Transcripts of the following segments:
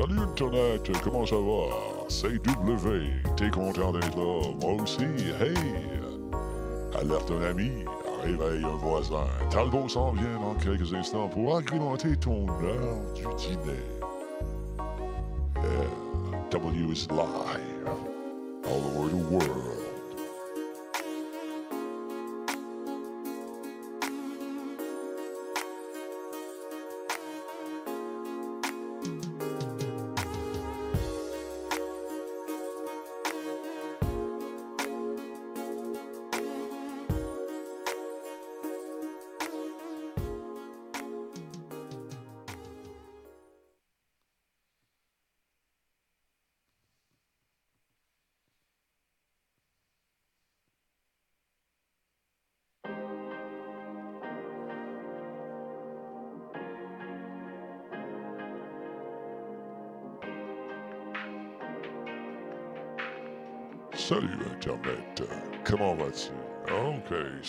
Salut Internet, comment ça va? C'est W, t'es content d'être là? Moi aussi, hey! Alerte un ami, réveille un voisin. Talbot s'en vient dans quelques instants pour agrémenter ton heure du dîner. Yeah, W is live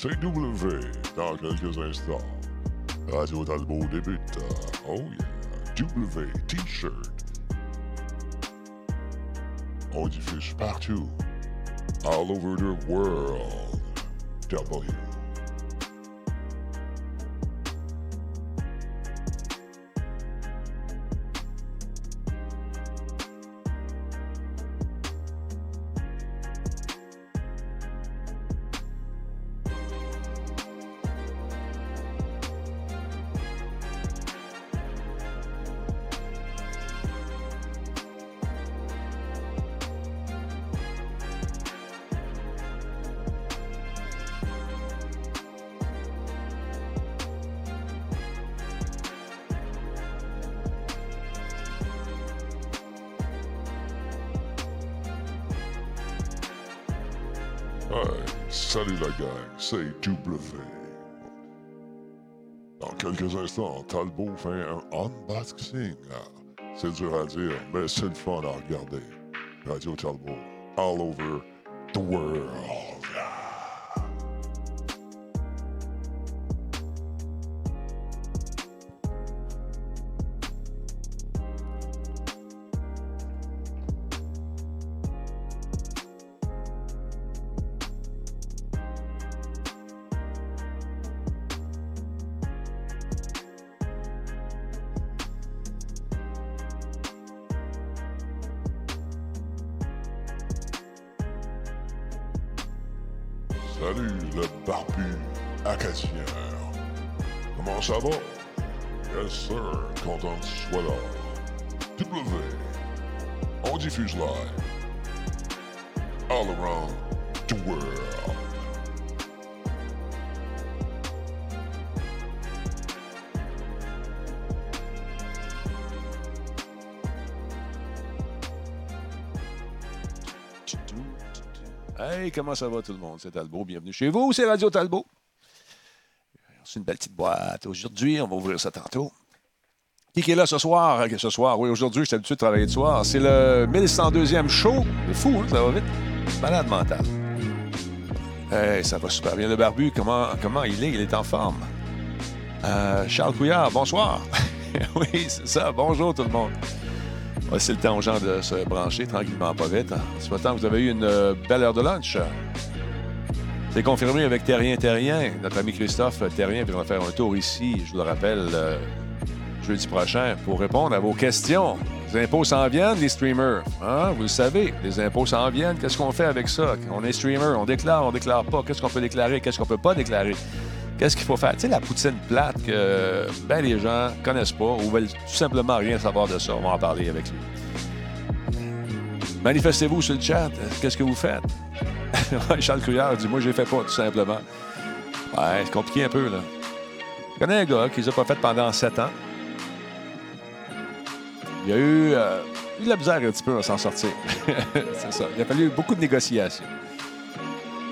Ok, c'est W dans quelques instants. Radio Talbot débute. Oh yeah, W T-shirt. On diffuse partout, all over the world. W. salut la gang, c'est W. Dans quelques instants, Talbot fait un unboxing. C'est dur à dire, mais c'est le fun à regarder. Radio Talbot, all over the world. Hey, comment ça va tout le monde? C'est Talbot, bienvenue chez vous, c'est Radio Talbot. C'est une belle petite boîte. Aujourd'hui, on va ouvrir ça tantôt. Qui est là ce soir? Ce soir, oui, aujourd'hui, je suis habitué de travailler le soir. C'est le 1102e show. C'est fou, hein? ça va vite? Malade mental. Hey, ça va super bien. Le barbu, comment, comment il est? Il est en forme. Euh, Charles Couillard, bonsoir. oui, c'est ça. Bonjour tout le monde. C'est le temps aux gens de se brancher tranquillement, pas vite. Ce matin, vous avez eu une euh, belle heure de lunch. C'est confirmé avec Terrien Terrien. Notre ami Christophe Terrien viendra faire un tour ici, je vous le rappelle, euh, jeudi prochain, pour répondre à vos questions. Les impôts s'en viennent, les streamers. Hein? Vous le savez, les impôts s'en viennent. Qu'est-ce qu'on fait avec ça? On est streamer, on déclare, on déclare pas. Qu'est-ce qu'on peut déclarer? Qu'est-ce qu'on peut pas déclarer? Qu'est-ce qu'il faut faire? Tu sais, la poutine plate que ben, les gens connaissent pas ou veulent tout simplement rien savoir de ça. On va en parler avec lui. Manifestez-vous sur le chat. Qu'est-ce que vous faites? Charles Couillard dit Moi, je fais pas, tout simplement. Ouais, c'est compliqué un peu, là. Je connais un gars qui les a pas fait pendant sept ans. Il a eu, euh, eu de la misère un petit peu à s'en sortir. c'est ça. Il a fallu beaucoup de négociations.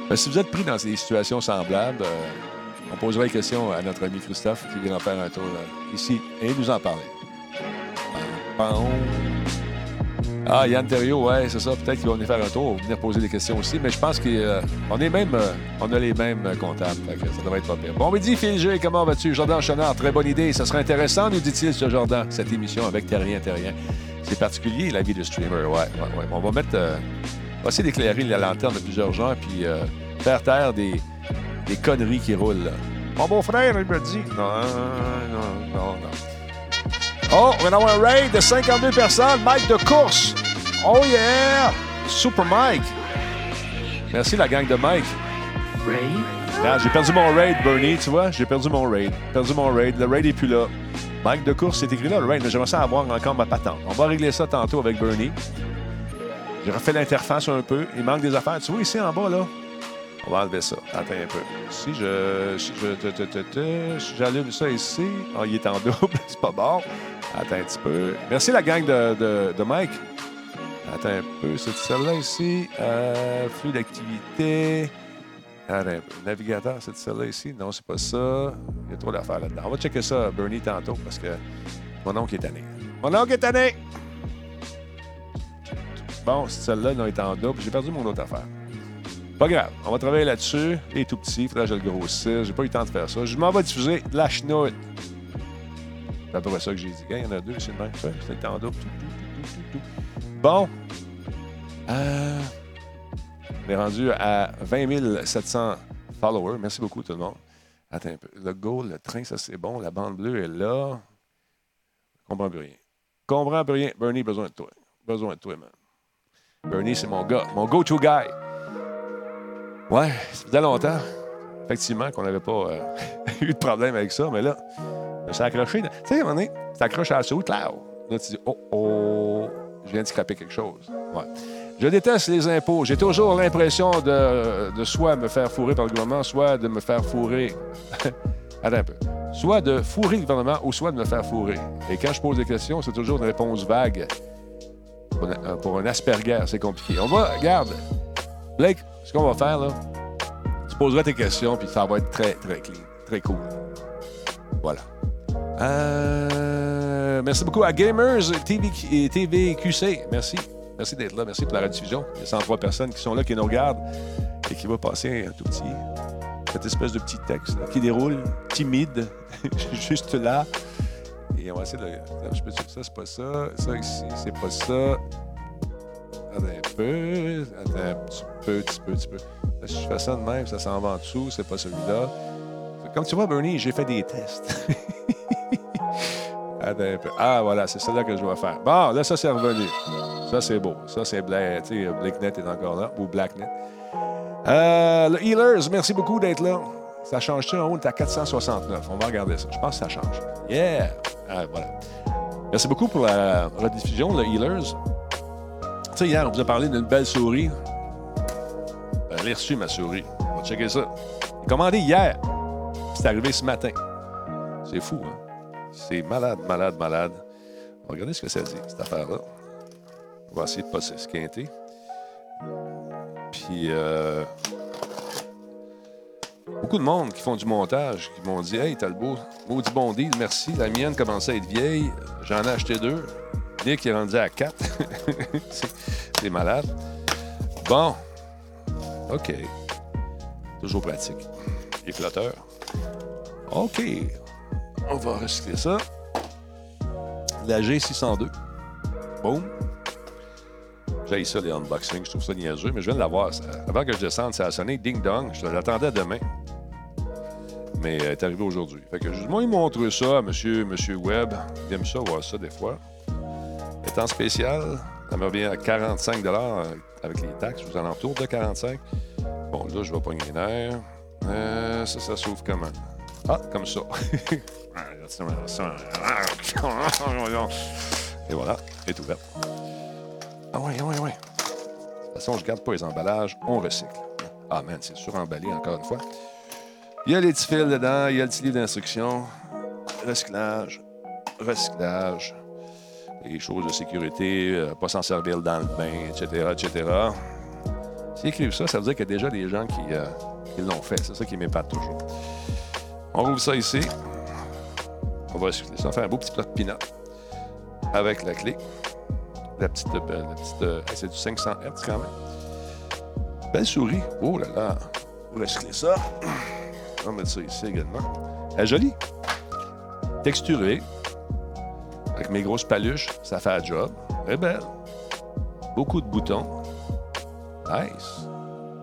Ben, si vous êtes pris dans des situations semblables, euh, on posera les questions à notre ami Christophe qui vient en faire un tour euh, ici et nous en parler. Ah, Yann Terrio, ouais, c'est ça. Peut-être qu'ils vont venir faire un tour, venir poser des questions aussi. Mais je pense qu'on euh, est même, euh, on a les mêmes euh, comptables. ça devrait être pas pire. Bon midi, Phil G, comment vas-tu? Jordan Chenard, très bonne idée. Ça serait intéressant, nous dit-il, ce Jordan, cette émission avec Terrien, Terrien. C'est particulier, la vie de streamer. Ouais, ouais, ouais. On va mettre. on va essayer d'éclairer la lanterne de plusieurs gens, puis faire taire des, des conneries qui roulent. Mon beau-frère, il me dit. Non, non, non, non. Oh, on va avoir un raid de 52 personnes. Mike de course. Oh yeah! Super Mike. Merci la gang de Mike. Raid? J'ai perdu mon raid, Bernie, tu vois? J'ai perdu mon raid. perdu mon raid. Le raid est plus là. Mike de course, c'est écrit là, le raid, mais j'aimerais ça avoir encore ma patente. On va régler ça tantôt avec Bernie. J'ai refait l'interface un peu. Il manque des affaires. Tu vois ici en bas, là? On va enlever ça. Attends un peu. Si je. Si j'allume ça ici. Ah, il est en double. c'est pas bon. Attends un petit peu. Merci la gang de, de, de Mike. Attends un peu. C'est celle-là ici. Euh, flux d'activité. Attends un peu. Navigateur, c'est celle-là ici. Non, c'est pas ça. Il y a trop d'affaires là-dedans. On va checker ça, Bernie, tantôt, parce que mon oncle est tanné. Mon oncle est tanné! Bon, celle-là, non, est en double. J'ai perdu mon autre affaire. Pas grave. On va travailler là-dessus. Est tout petit. Il faudrait que je le grossisse. J'ai pas eu le temps de faire ça. Je m'en vais diffuser de la chenoute. C'est à peu près ça que j'ai dit. Il y en a deux, c'est le même. C'est en double. Bon. Euh, on est rendu à 20 700 followers. Merci beaucoup, tout le monde. Attends un peu. Le go, le train, ça c'est bon. La bande bleue est là. Je comprends plus rien. Je comprends plus rien. Bernie, besoin de toi. Besoin de toi, man. Bernie, c'est mon gars. Mon go-to guy. Ouais, ça faisait longtemps, effectivement, qu'on n'avait pas euh, eu de problème avec ça, mais là, suis accroché. Tu sais, à un moment donné, tu t'accroches à la soute, là, là, tu dis, oh, oh, je viens de scraper quelque chose. Ouais. Je déteste les impôts. J'ai toujours l'impression de, de, soit me faire fourrer par le gouvernement, soit de me faire fourrer. Attends un peu. Soit de fourrer le gouvernement ou soit de me faire fourrer. Et quand je pose des questions, c'est toujours une réponse vague. Pour un, Asperger, c'est compliqué. On va, regarde, Blake, ce qu'on va faire, là, tu poseras tes questions, puis ça va être très, très clean, très cool. Voilà. Euh, merci beaucoup à Gamers TV, TVQC. Merci. Merci d'être là. Merci pour la rediffusion. Il y a 103 personnes qui sont là, qui nous regardent et qui vont passer un tout petit. Cette espèce de petit texte qui déroule, timide, juste là. Et on va essayer de. Je peux dire ça, c'est pas ça. Ça ici, c'est pas ça. Attends un peu. Attends un petit peu, petit peu, petit peu. Si je fais ça de même, ça s'en va en dessous, c'est pas celui-là. Comme tu vois, Bernie, j'ai fait des tests. Attends un peu. Ah, voilà, c'est ça là que je dois faire. Bon, là, ça, c'est revenu. Ça, c'est beau. Ça, c'est. Tu sais, BlackNet est encore là, ou BlackNet. Euh, le Healers, merci beaucoup d'être là. Ça change-tu en haut? Est à 469. On va regarder ça. Je pense que ça change. Yeah! Ah, voilà. Merci beaucoup pour la rediffusion, le Healers sais, hier, on vous a parlé d'une belle souris. A reçu ma souris. On va checker ça. Elle commandé hier. C'est arrivé ce matin. C'est fou, hein? C'est malade, malade, malade. Regarder ce que ça dit, cette affaire-là. On va essayer de ne pas s'esquinter. Puis, euh, beaucoup de monde qui font du montage, qui m'ont dit Hey, t'as le beau, maudit bon deal, merci. La mienne commençait à être vieille. J'en ai acheté deux. Nick est rendu à 4. c'est malade. Bon. OK. Toujours pratique. Les flotteurs. OK. On va recycler ça. La G602. Boum. J'ai ça, les unboxings. Je trouve ça niaiseux, mais je viens de l'avoir. Avant que je descende, ça a sonné ding-dong. Je l'attendais demain. Mais elle est arrivée aujourd'hui. Fait que moi, il montre ça à monsieur, monsieur Webb. Il aime ça, voir ça des fois en spécial, ça me revient à 45 avec les taxes, aux alentours de 45 Bon, là, je vais pogner les nerfs. Euh, ça, ça s'ouvre comment? Ah, comme ça. Et voilà, est ouverte. Ah ouais, ouais, ouais. De toute façon, je garde pas les emballages, on recycle. Ah man, c'est suremballé encore une fois. Il y a les petits fils dedans, il y a le petit livre d'instruction. Recyclage, recyclage les choses de sécurité, euh, pas s'en servir dans le bain, etc., etc. S'ils écrivent ça, ça veut dire qu'il y a déjà des gens qui, euh, l'ont fait. C'est ça qui m'épate toujours. On rouvre ça ici. On va ça faire un beau petit plat de pinot avec la clé. La petite. euh, la petite c'est du 500 Hz quand même. Belle souris. Oh là là. On va recycler ça. On va mettre ça ici également. Elle est jolie. Texturée. Avec mes grosses paluches, ça fait la job. Est belle. Beaucoup de boutons. Nice.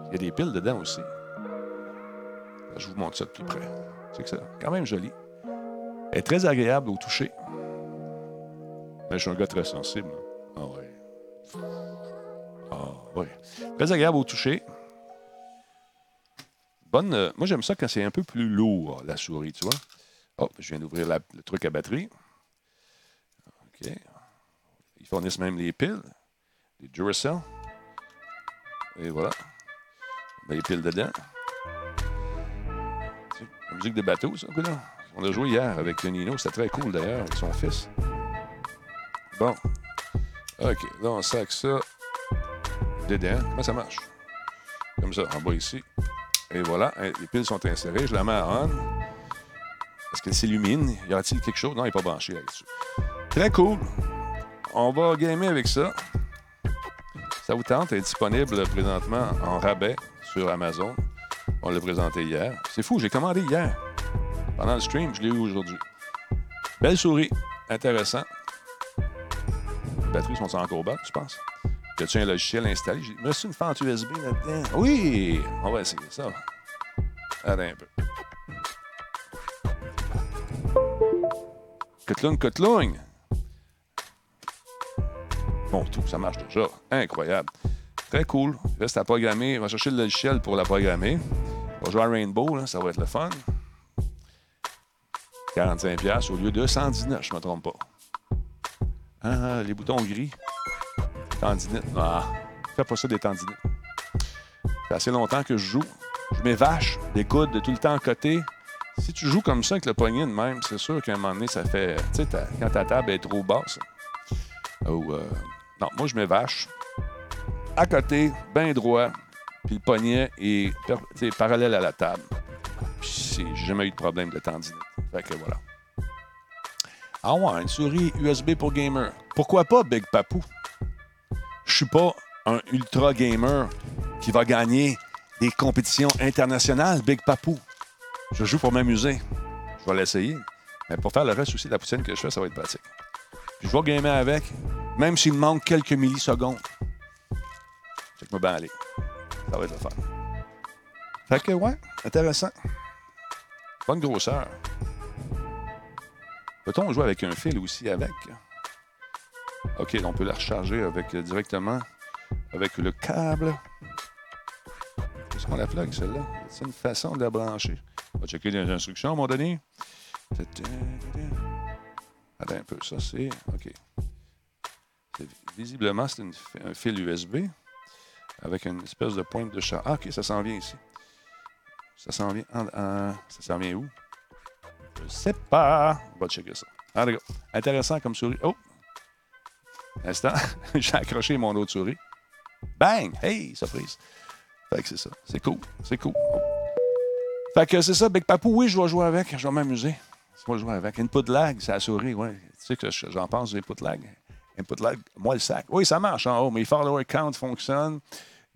Il y a des piles dedans aussi. Je vous montre ça de plus près. C'est que ça. Quand même joli. Elle est très agréable au toucher. Mais je suis un gars très sensible. Ah oui. Ah oui. Très agréable au toucher. Bonne. euh, moi, j'aime ça quand c'est un peu plus lourd, la souris, tu vois. Oh, je viens d'ouvrir le truc à batterie. OK. Ils fournissent même les piles, les Duracell. Et voilà. Met les piles dedans. La musique de bateau, ça, là. On a joué hier avec Nino, c'était très cool d'ailleurs, avec son fils. Bon. OK, là, on sac ça dedans. Comment ça marche? Comme ça, en bas ici. Et voilà, les piles sont insérées. Je la mets à on. Est-ce qu'elle s'illumine? Y aura-t-il quelque chose? Non, elle n'est pas branchée là-dessus. Très cool. On va gamer avec ça. Ça vous tente? Est disponible présentement en rabais sur Amazon? On l'a présenté hier. C'est fou, j'ai commandé hier. Pendant le stream, je l'ai eu aujourd'hui. Belle souris. Intéressant. Les batteries sont encore bonnes, je pense. Y a-tu un logiciel installé? J'ai me suis une fente USB là-dedans. Oui! On va essayer ça. Attends un peu. Cotlung, cotlung! Bon, tout, ça marche déjà. Incroyable. Très cool. Reste à programmer. On va chercher le logiciel pour la programmer. On va jouer à Rainbow, ça va être le fun. 45$ au lieu de 119, je ne me trompe pas. Ah, les boutons gris. Tendinite. Ah, fais pas ça des tendinites. Fait assez longtemps que je joue. Je mets vache, des coudes tout le temps à côté. Si tu joues comme ça avec le poignet de même, c'est sûr qu'à un moment donné, ça fait. Tu sais, quand ta table est trop basse. Ou, euh, non, moi, je mets vache. À côté, bien droit. Puis le poignet est parallèle à la table. Puis j'ai jamais eu de problème de tendinite. Fait que voilà. Ah ouais, une souris USB pour gamer. Pourquoi pas Big Papou? Je suis pas un ultra gamer qui va gagner des compétitions internationales, Big Papou. Je joue pour m'amuser. Je vais l'essayer. Mais pour faire le reste aussi de la poutine que je fais, ça va être pratique. Puis je vais gamer avec, même s'il me manque quelques millisecondes. Check-moi bien aller. Ça va être le fun. Fait que, ouais, intéressant. Bonne grosseur. Peut-on jouer avec un fil aussi avec? OK, on peut la recharger avec, euh, directement avec le câble. Qu'est-ce qu'on la plug, celle-là? C'est une façon de la brancher. On va checker les instructions à un moment donné. Attends un peu, ça c'est. OK. Visiblement, c'est un fil USB avec une espèce de pointe de charge. Ah, OK, ça s'en vient ici. Ça s'en vient. en- en- ça s'en vient où? Je sais pas. On va checker ça. Ah. Intéressant comme souris. Oh! Instant. J'ai accroché mon autre souris. Bang! Hey, surprise. Fait que c'est ça. C'est cool. C'est cool. Fait que c'est ça, Big Papou. Oui, je vais jouer avec. Je vais m'amuser. Je vais jouer avec. Input lag, c'est la souris, ouais. Tu sais que je- j'en pense, input lag. Input lag, moi le sac. Oui, ça marche en haut, mais follower count fonctionne.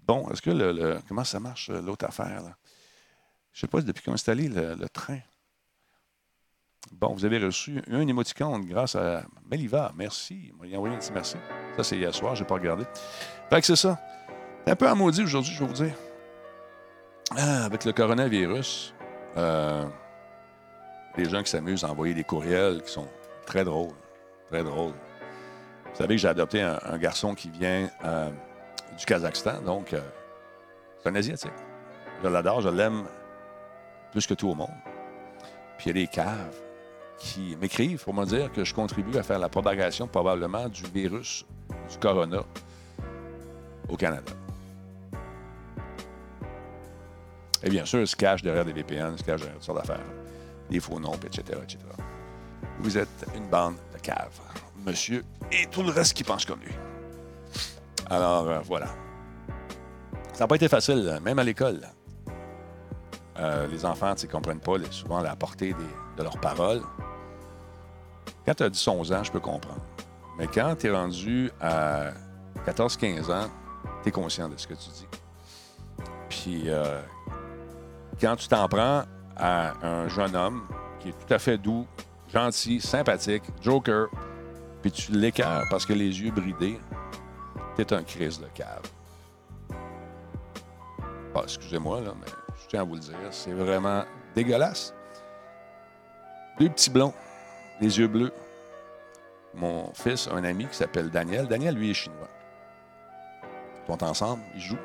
Bon, est-ce que le, Comment ça marche, euh, l'autre affaire, là? Je sais pas depuis qu'on a installé le, le train. Bon, vous avez reçu un émoticône grâce à Meliva. Merci. Il m'a envoyé un petit merci. Ça, c'est hier soir, je n'ai pas regardé. Fait que c'est ça. Un peu en maudit aujourd'hui, je vais vous dire. Ah, avec le coronavirus, euh, des gens qui s'amusent à envoyer des courriels qui sont très drôles. Très drôles. Vous savez que j'ai adopté un, garçon qui vient euh, du Kazakhstan, donc euh, c'est un Asiatique. Je l'adore, je l'aime plus que tout au monde. Puis il y a des caves qui m'écrivent pour me dire que je contribue à faire la propagation probablement du virus du corona au Canada. Et bien sûr, il se cache derrière des VPN, il se cache derrière toutes sortes d'affaires, des faux noms, etc., etc. Vous êtes une bande de caves, monsieur, et tout le reste qui pense comme lui. Alors, euh, voilà. Ça n'a pas été facile, même à l'école. Euh, les enfants ne comprennent pas souvent la portée de leurs paroles. Quand tu as 10, 11 ans, je peux comprendre. Mais quand tu es rendu à 14-15 ans, tu es conscient de ce que tu dis. Puis euh, quand tu t'en prends à un jeune homme qui est tout à fait doux, gentil, sympathique, joker, puis tu l'écœures parce que les yeux bridés, t'es un crise de cave. Ah, excusez-moi, là, mais je tiens à vous le dire, c'est vraiment dégueulasse. Deux petits blonds, les yeux bleus. Mon fils a un ami qui s'appelle Daniel. Daniel, lui, est chinois. Ils sont ensemble, ils jouent.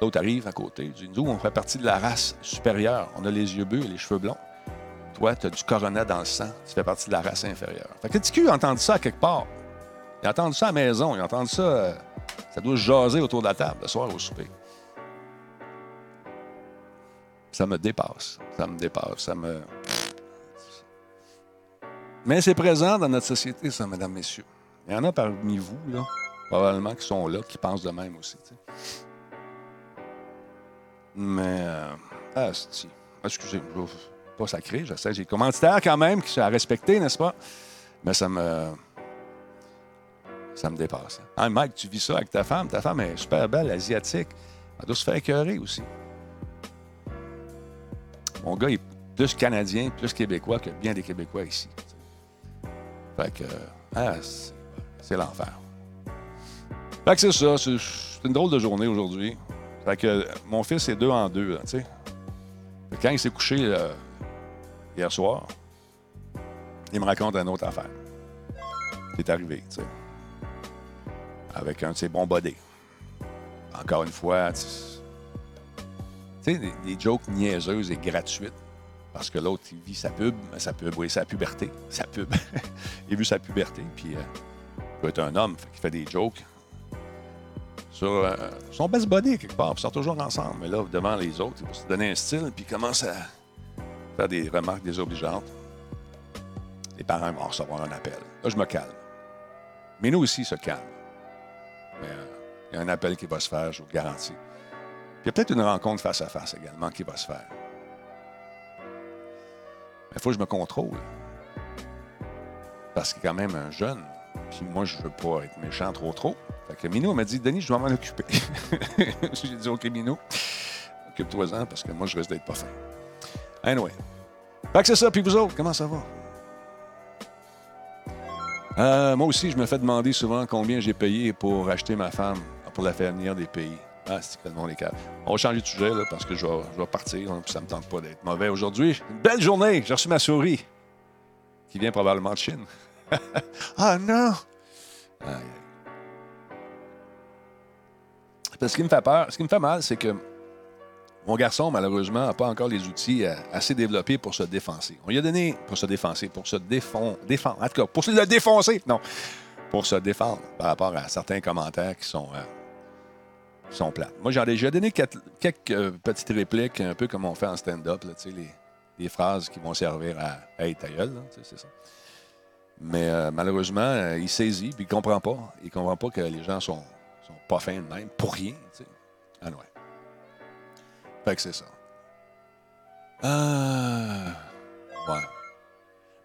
L'autre arrive à côté. Il dit Nous, on fait partie de la race supérieure. On a les yeux bleus et les cheveux blonds. Toi, tu as du corona dans le sang. Tu fais partie de la race inférieure. Fait que TQ a entendu ça quelque part. Il a entendu ça à la maison. Il a entendu ça. Euh, ça doit jaser autour de la table le soir au souper. Ça me dépasse. Ça me dépasse. Ça me. Mais c'est présent dans notre société, ça, mesdames, messieurs. Il y en a parmi vous, là, probablement, qui sont là, qui pensent de même aussi. Mais. Euh, ah, Excusez-moi, sacré, je sais. J'ai commanditaire quand même qui sont à respecter, n'est-ce pas? Mais ça me. Ça me dépasse. Ah, Mike, tu vis ça avec ta femme. Ta femme est super belle, asiatique. Elle doit se faire écœurer aussi. Mon gars est plus canadien, plus québécois que bien des Québécois ici. Fait que, ah, c'est l'enfer. Fait que c'est ça, c'est une drôle de journée aujourd'hui. Fait que mon fils est deux en deux, tu sais. Quand il s'est couché euh, hier soir, il me raconte une autre affaire. C'est arrivé, tu sais. Avec un de ses bons bodés. Encore une fois, tu sais, des, jokes niaiseuses et gratuites. Parce que l'autre, il vit sa pub, sa pub, oui, sa puberté, sa pub. il vu sa puberté, puis euh, il peut être un homme qui fait des jokes sur euh, son best body quelque part, ils sont toujours ensemble. Mais là, devant les autres, il va se donner un style, puis il commence à des remarques désobligeantes. Les parents vont recevoir un appel. Là, je me calme. Mais nous aussi, se calme. Mais euh, il y a un appel qui va se faire, je vous garantis. Il y a peut-être une rencontre face à face également qui va se faire. Il faut que je me contrôle. Parce qu'il est quand même un jeune. Puis moi, je veux pas être méchant trop trop. Fait que Minou m'a dit, Denis, je dois m'en occuper. J'ai dit, OK, Minou, occupe-toi-en parce que moi, je risque d'être pas. Anyway. Fait que c'est ça. Puis vous autres, comment ça va? Euh, moi aussi, je me fais demander souvent combien j'ai payé pour acheter ma femme pour la faire venir des pays. Ah, c'est que le monde est On va changer de sujet là, parce que je vais, partir. Hein, puis ça me tente pas d'être mauvais aujourd'hui. Une belle journée. J'ai reçu ma souris qui vient probablement de Chine. ah non! Parce ce qui me fait peur, ce qui me fait mal, c'est que mon garçon, malheureusement, n'a pas encore les outils euh, assez développés pour se défoncer. On lui a donné pour se défoncer, pour se défendre. En tout cas, pour se le défoncer. Non. Pour se défendre par rapport à certains commentaires qui sont. Euh, plates. Moi, j'en ai déjà donné quelques, euh, petites répliques, un peu comme on fait en stand-up, les, phrases qui vont servir à Hey, ça. Mais euh, malheureusement, il saisit, puis il comprend pas. Il comprend pas que les gens sont, sont pas fins de même, pour rien. sais. Ah. Fait que c'est ça. Ah. Ouais.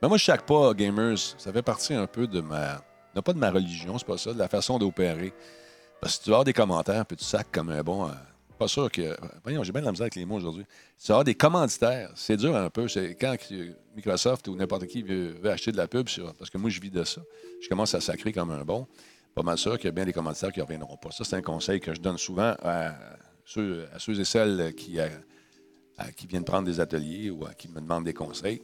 Mais moi, je chaque pas, gamers. Ça fait partie un peu de ma. Non pas de ma religion, c'est pas ça, de la façon d'opérer. Parce que tu vas avoir des commentaires, puis tu sacs comme un bon. Euh, pas sûr que. Voyons, j'ai bien de la misère avec les mots aujourd'hui. Tu vas avoir des commanditaires. C'est dur un peu. C'est quand Microsoft ou n'importe qui veut, acheter de la pub, sur, parce que moi, je vis de ça. Je commence à sacrer comme un bon. Pas mal sûr qu'il y a bien des commanditaires qui ne reviendront pas. Ça, c'est un conseil que je donne souvent à à ceux et celles qui, viennent prendre des ateliers ou qui me demandent des conseils.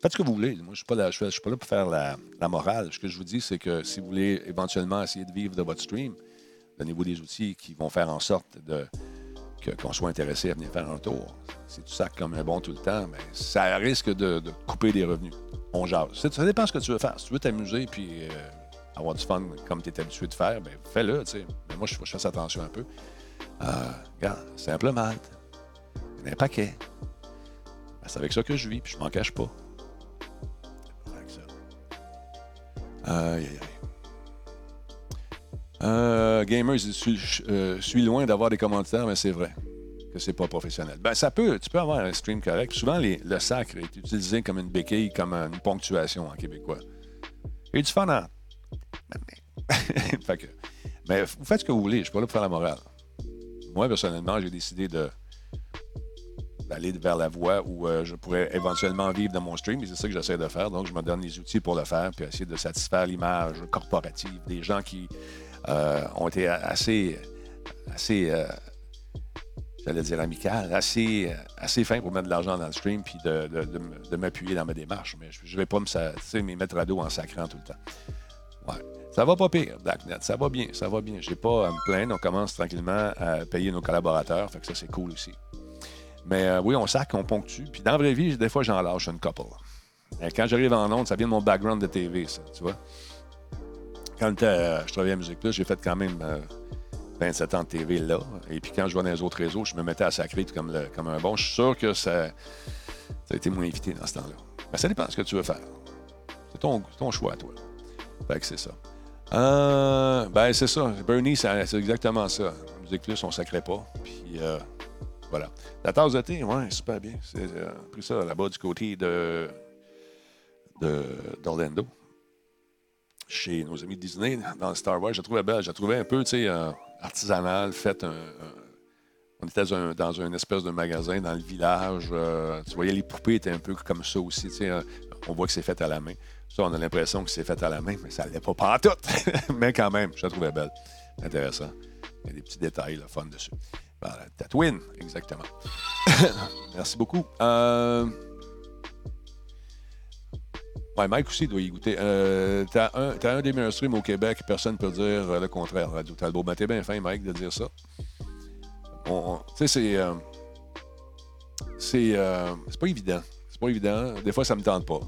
Faites ce que vous voulez. Moi, je ne suis, pas là pour faire la, morale. Ce que je vous dis, c'est que si vous voulez éventuellement essayer de vivre de votre stream, Donnez-vous des outils qui vont faire en sorte de, qu'on soit intéressé à venir faire un tour. Si tu sacs comme un bon tout le temps, ça risque de, couper des revenus. On jase. Ça dépend de ce que tu veux faire. Si tu veux t'amuser puis euh, avoir du fun comme tu es habitué de faire, ben fais-le. Mais moi, je, je fais attention un peu. Euh, regarde, simple malte. Un paquet. Ben, c'est avec ça que je vis, puis je m'en cache pas. Ça. Aïe, aïe, aïe. Euh, gamers, je euh, suis, loin d'avoir des commentaires, mais c'est vrai que c'est pas professionnel. Ben, ça peut, tu peux avoir un stream correct. Souvent, le sacre est utilisé comme une béquille, comme une ponctuation en québécois. Et du fun Fait que- mais vous faites ce que vous voulez, je suis pas là pour faire la morale. Moi, personnellement, j'ai décidé d'aller vers la voie où euh, je pourrais éventuellement vivre de mon stream, et c'est ça que j'essaie de faire. Donc, je me donne les outils pour le faire, puis essayer de satisfaire l'image corporative des gens qui euh, ont été assez, assez euh, j'allais dire amical, assez, assez pour mettre de l'argent dans le stream, puis de, m'appuyer dans ma démarche. Mais je ne vais pas me mettre à dos en sacrant tout le temps. Ça va pas pire, Blacknet. Ça va bien, ça va bien. J'ai pas à me plaindre. On commence tranquillement à payer nos collaborateurs. Fait que ça, c'est cool aussi. Mais euh, oui, on sac, on ponctue. Puis dans la vraie vie, des fois, j'en lâche une couple. Quand j'arrive en onde, ça vient de mon background de TV, ça, tu vois. Quand euh, je travaillais à Musique Plus, j'ai fait quand même euh, 27 ans de TV là. Et puis quand je vois dans les autres réseaux, je me mettais à sacrer comme, comme un bon. Je suis sûr que ça, ça a été moins évité dans ce temps-là. Mais ça dépend de ce que tu veux faire. C'est ton, ton choix, toi. Fait que c'est ça. Euh, ben, c'est ça. Bernie, c'est exactement ça. Musique Plus, on sacrait pas. Puis, euh, voilà. La tasse de thé, ouais, super bien. C'est euh, pris ça là-bas du côté de d'Orlando. Chez nos amis de Disney, dans le Star Wars. Je la trouvais belle. Je la trouvais un peu, tu sais, euh, artisanale, faite un, on était dans un, dans un espèce de magasin dans le village. tu voyais, les poupées étaient un peu comme ça aussi. on voit que c'est fait à la main. Ça, on a l'impression que c'est fait à la main, mais ça ne l'est pas pantoute. mais quand même, je la trouvais belle. Intéressant. Il y a des petits détails, le fun dessus. Voilà, Tatooine, exactement. Merci beaucoup. Euh, Ouais, Mike aussi doit y goûter. Euh, t'as, un, des meilleurs streams au Québec, personne ne peut dire le contraire. Radio Talbot, ben, t'es bien fin, Mike, de dire ça. On- on- Tu sais, c'est. euh, c'est, euh, c'est pas évident. C'est pas évident. Des fois, ça me tente pas.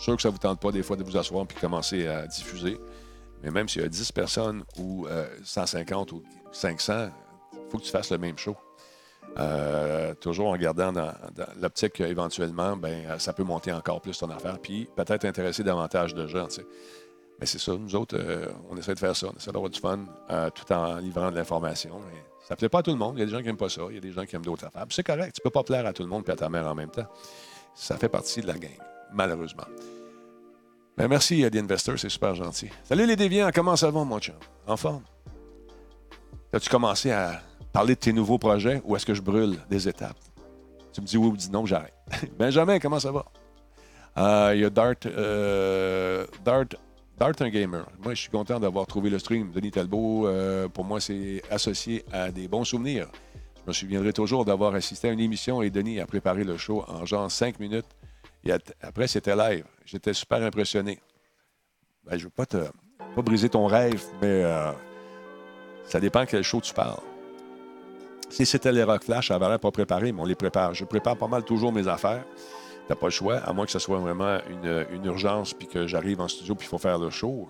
Je suis sûr que ça vous tente pas, des fois, de vous asseoir puis commencer à diffuser. Mais même s'il y a 10 personnes ou euh, 150 ou 500, il faut que tu fasses le même show. Euh, toujours en gardant dans, l'optique qu'éventuellement, ben, euh, ça peut monter encore plus ton affaire, puis peut-être intéresser davantage de gens. Mais c'est ça, nous autres, euh, on essaie de faire ça. On essaie d'avoir du fun euh, tout en livrant de l'information. Ça ne plaît pas à tout le monde. Il y a des gens qui n'aiment pas ça. Il y a des gens qui aiment d'autres affaires. C'est correct. Tu ne peux pas plaire à tout le monde et à ta mère en même temps. Ça fait partie de la gang, malheureusement. Ben, merci The Investor, c'est super gentil. Salut les déviants, comment ça va, mon chum? En forme? As-tu commencé à parler de tes nouveaux projets ou est-ce que je brûle des étapes? Tu me dis oui ou dis non, j'arrête. Benjamin, comment ça va? Euh, Il y a Dart, euh, Dart, Dart, un gamer. Moi, je suis content d'avoir trouvé le stream. Denis Talbot, euh, pour moi, c'est associé à des bons souvenirs. Je me souviendrai toujours d'avoir assisté à une émission et Denis a préparé le show en genre cinq minutes. Après, c'était live. J'étais super impressionné. Ben, je ne veux pas te pas briser ton rêve, mais euh, ça dépend quel show tu parles. Si c'était les Rock Flash, ça avait l'air pas préparé, mais on les prépare. Je prépare pas mal toujours mes affaires. T'as pas le choix, à moins que ce soit vraiment une, une urgence puis que j'arrive en studio puis il faut faire le show.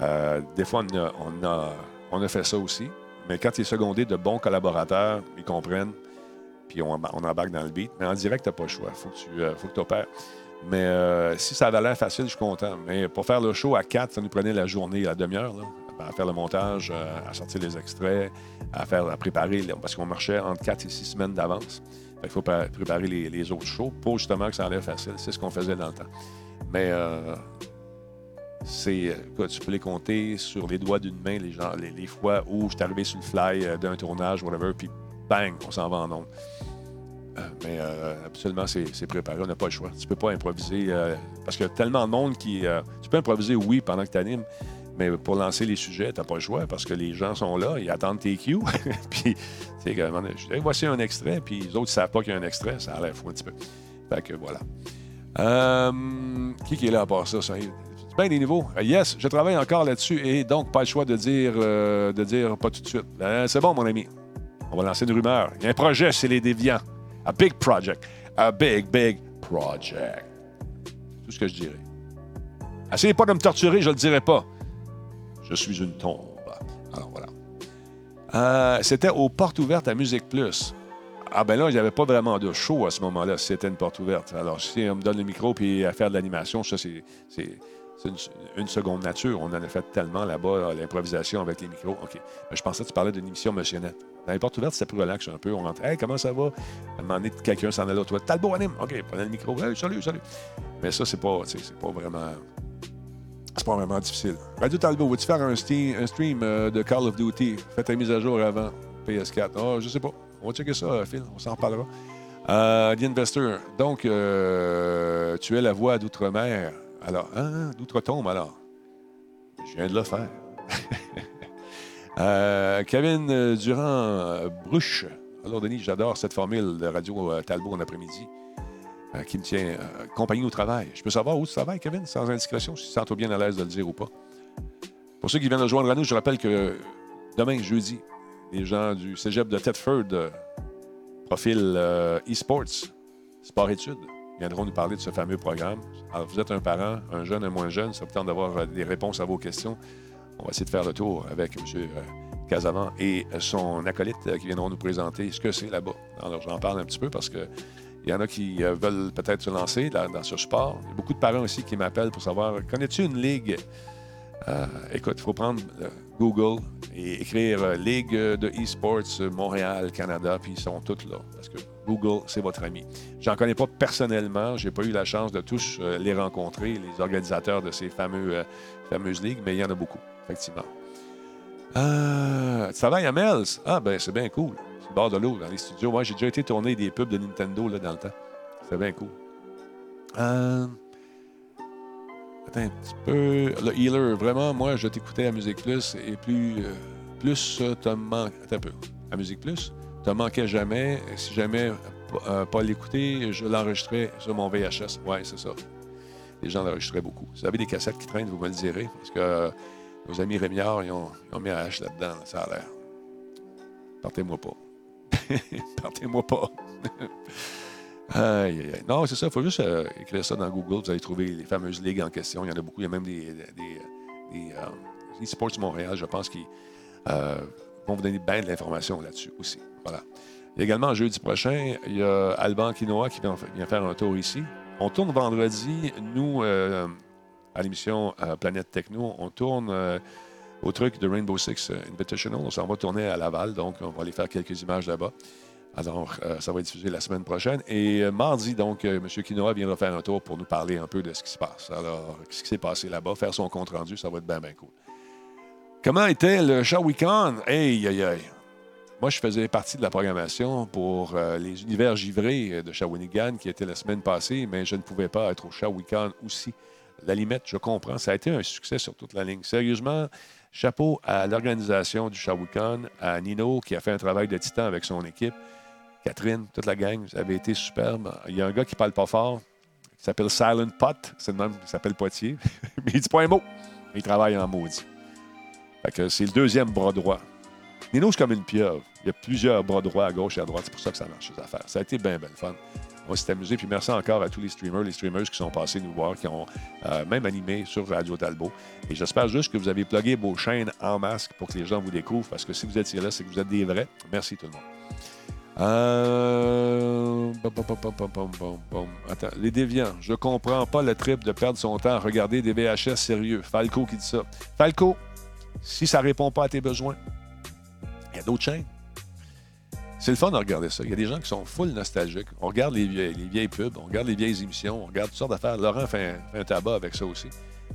Euh, des fois, on a, on, a, on a fait ça aussi. Mais quand tu es secondé de bons collaborateurs, ils comprennent, puis on, embarque dans le beat. Mais en direct, tu pas le choix. Il faut que tu euh, faut que opères. Mais euh, si ça avait l'air facile, je suis content. Mais pour faire le show à 4, ça nous prenait la journée, la demi-heure, à faire le montage, euh, à sortir les extraits, à faire préparer, parce qu'on marchait entre 4 et 6 semaines d'avance. Qu'il faut pré- préparer les, autres shows pour justement que ça enlève facile. C'est ce qu'on faisait dans le temps. Mais euh, c'est. Tu peux les compter sur les doigts d'une main, les, les, les fois où je suis arrivé sur le fly d'un tournage, whatever, puis bang, on s'en va en ondes. Euh, mais euh, absolument, c'est préparé. On n'a pas le choix. Tu peux pas improviser euh, parce qu'il y a tellement de monde qui. tu peux improviser, oui, pendant que tu animes, mais pour lancer les sujets, tu n'as pas le choix parce que les gens sont là, ils attendent tes cues. puis, tu sais, je dis, voici un extrait, puis les autres ne savent pas qu'il y a un extrait. Ça a l'air fou un petit peu. Fait que voilà. Qui, est là à part ça? ça c'est bien des niveaux. Yes, je travaille encore là-dessus et donc pas le choix de dire, de dire pas tout de suite. Ben, c'est bon, mon ami. On va lancer une rumeur. Il y a un projet, c'est les déviants. A big project. A big, big project. Tout ce que je dirais. Essayez pas de me torturer, je le dirai pas. Je suis une tombe. Alors voilà. Euh, C'était aux portes ouvertes à Musique Plus. Ah ben là, il n'y avait pas vraiment de show à ce moment-là, c'était une porte ouverte. Alors, si on me donne le micro puis à faire de l'animation, ça, c'est- c'est une, seconde nature. On en a fait tellement là-bas, l'improvisation avec les micros. OK. Mais je pensais que tu parlais d'une émission Monsionnette. Dans les portes ouvertes, c'était plus relax un peu. On rentre, hey, comment ça va? À quelqu'un s'en allait. Toi, beau anime? OK, prenez le micro. Hey, salut, salut. Mais ça, c'est pas, c'est pas vraiment. C'est pas vraiment difficile. Radio Talbot, veux-tu faire un, steam- un stream euh, de Call of Duty? Fais ta mise à jour avant PS4. Ah, je sais pas. On va checker ça, euh, Phil. On s'en reparlera. Euh, The Investor. Donc, euh, tu es la voix d'Outre-mer. Alors, hein, d'Outre-Tombe, alors? Je viens de le faire. Euh, Kevin euh, Durand euh, Bruche. Alors, Denis, j'adore cette formule de Radio Talbot en après-midi qui me tient compagnie au travail. Je peux savoir où tu travailles, Kevin, sans indiscrétion, si tu te sens bien à l'aise de le dire ou pas. Pour ceux qui viennent de joindre à nous, je rappelle que demain, jeudi, les gens du cégep de Thetford, profil e-sports, sport-études, viendront nous parler de ce fameux programme. Alors, vous êtes un parent, un jeune, un moins jeune, ça vous tente d'avoir euh, des réponses à vos questions. On va essayer de faire le tour avec M. Casavant et son acolyte euh, qui viendront nous présenter ce que c'est là-bas. Alors, j'en parle un petit peu parce que il y en a qui euh, veulent peut-être se lancer dans, ce sport. Il y a beaucoup de parents aussi qui m'appellent pour savoir connais-tu une ligue? Écoute, il faut prendre Google et écrire Ligue de e-sports Montréal, Canada, puis ils sont tous là. Google, c'est votre ami. J'en connais pas personnellement. J'ai pas eu la chance de tous euh, les rencontrer, les organisateurs de ces fameux, euh, fameuses ligues, mais il y en a beaucoup, effectivement. Euh, tu travailles à Mel's? Ah, ben c'est bien cool. C'est bord de l'eau, dans les studios. Moi, j'ai déjà été tourner des pubs de Nintendo là, dans le temps. C'est bien cool. Euh, Attends un petit peu. Le Healer, vraiment, moi, je t'écoutais à Musique Plus et plus, plus te manque. Attends un peu. À Musique Plus, te manquait jamais. Si jamais euh, pas l'écouter, je l'enregistrais sur mon VHS. Ouais, c'est ça. Les gens l'enregistraient beaucoup. Si vous avez des cassettes qui traînent, vous me le direz. Parce que euh, nos amis Rémiard, ils ont, mis un H là-dedans, ça a l'air. Partez-moi pas. Partez-moi pas. Aïe, aïe. Non, c'est ça. Il faut juste euh, écrire ça dans Google. Vous allez trouver les fameuses ligues en question. Il y en a beaucoup. Il y a même des, des, des, Sports Montréal, je pense, qui vont vous donner bien de l'information là-dessus aussi. Voilà. Également jeudi prochain, il y a Alban Quinoa qui vient, faire un tour ici. On tourne vendredi, nous, euh, à l'émission euh, Planète Techno, on tourne euh, au truc de Rainbow Six Invitational. On s'en va tourner à Laval, donc on va aller faire quelques images là-bas. Alors, ça va être diffusé la semaine prochaine. Et mardi, donc, M. Quinoa viendra faire un tour pour nous parler un peu de ce qui se passe. Alors, ce qui s'est passé là-bas, faire son compte-rendu, ça va être bien, bien cool. Comment était le Shawicon? Hey, aïe, aïe. Moi, je faisais partie de la programmation pour euh, les univers givrés de Shawinigan qui était la semaine passée, mais je ne pouvais pas être au Shawicon aussi. La je comprends. Ça a été un succès sur toute la ligne. Sérieusement, chapeau à l'organisation du Shawicon, à Nino qui a fait un travail de titan avec son équipe. Catherine, toute la gang, vous avez été superbe. Il y a un gars qui parle pas fort, qui s'appelle Silent Pot. C'est le même, il s'appelle Poitiers. Mais il dit pas un mot. Il travaille en maudit. Fait que c'est le deuxième bras droit. Nino, c'est comme une pieuvre. Il y a plusieurs bras droits à gauche et à droite. C'est pour ça que ça marche, ces affaires. Ça a été bien, bien fun. On s'est amusé. Puis merci encore à tous les streamers, les streamers qui sont passés nous voir, qui ont euh, même animé sur Radio Talbot. Et j'espère juste que vous avez plugué vos chaînes en masque pour que les gens vous découvrent. Parce que si vous étiez là, c'est que vous êtes des vrais. Merci tout le monde. Euh... Attends, les déviants. Je comprends pas le trip de perdre son temps à regarder des VHS sérieux. Falco qui dit ça. Falco, si ça répond pas à tes besoins, il y a d'autres chaînes. C'est le fun de regarder ça. Il y a des gens qui sont full nostalgiques. On regarde les vieilles, les vieilles pubs, on regarde les vieilles émissions, on regarde toutes sortes d'affaires. Laurent fait un, tabac avec ça aussi.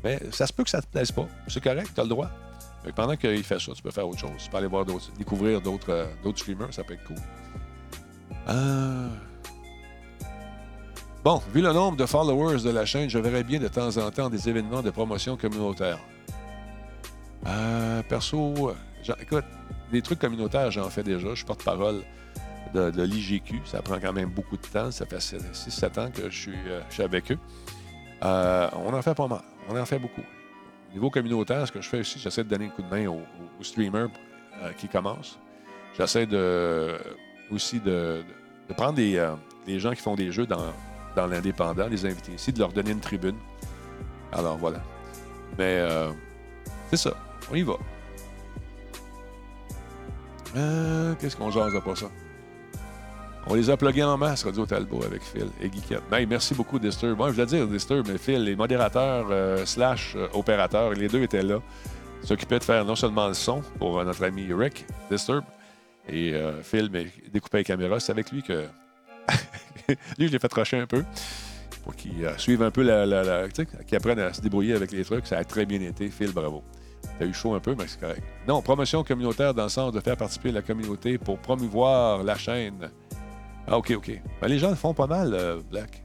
Mais ça se peut que ça te plaise pas. C'est correct, tu as le droit. Que pendant qu'il fait ça, tu peux faire autre chose. Tu peux aller voir d'autres, découvrir d'autres, euh, d'autres streamers, ça peut être cool. Euh, Bon, vu le nombre de followers de la chaîne, je verrais bien de temps en temps des événements de promotion communautaire. Euh, perso, écoute, des trucs communautaires, j'en fais déjà. Je suis porte-parole de, l'IGQ. Ça prend quand même beaucoup de temps. Ça fait 6-7 ans que je suis, euh, avec eux. Euh, on en fait pas mal. On en fait beaucoup. Au niveau communautaire, ce que je fais aussi, j'essaie de donner un coup de main aux, streamers euh, qui commencent. J'essaie de, aussi de, prendre des, des gens qui font des jeux dans, dans l'indépendant, les inviter ici, de leur donner une tribune. Alors voilà. Mais c'est ça. On y va. Euh, Qu'est-ce qu'on jase à pas ça? On les a plugués en masse, Radio Talbot, avec Phil et Guiquette. Ben, merci beaucoup, Disturb. Moi, je voulais dire Disturb, mais Phil, les modérateurs euh, euh, opérateurs, les deux étaient là. S'occupaient de faire non seulement le son pour notre ami Rick, Disturb, et euh, Phil, découpait les caméras. C'est avec lui que... lui, je l'ai fait rusher un peu pour qu'ils euh, suivent un peu la. la- la- apprennent à se débrouiller avec les trucs. Ça a très bien été. Phil, bravo. T'as eu chaud un peu, mais c'est correct. Non, promotion communautaire dans le sens de faire participer la communauté pour promouvoir la chaîne. Ah, OK, OK. Ben, les gens le font pas mal, euh, Black.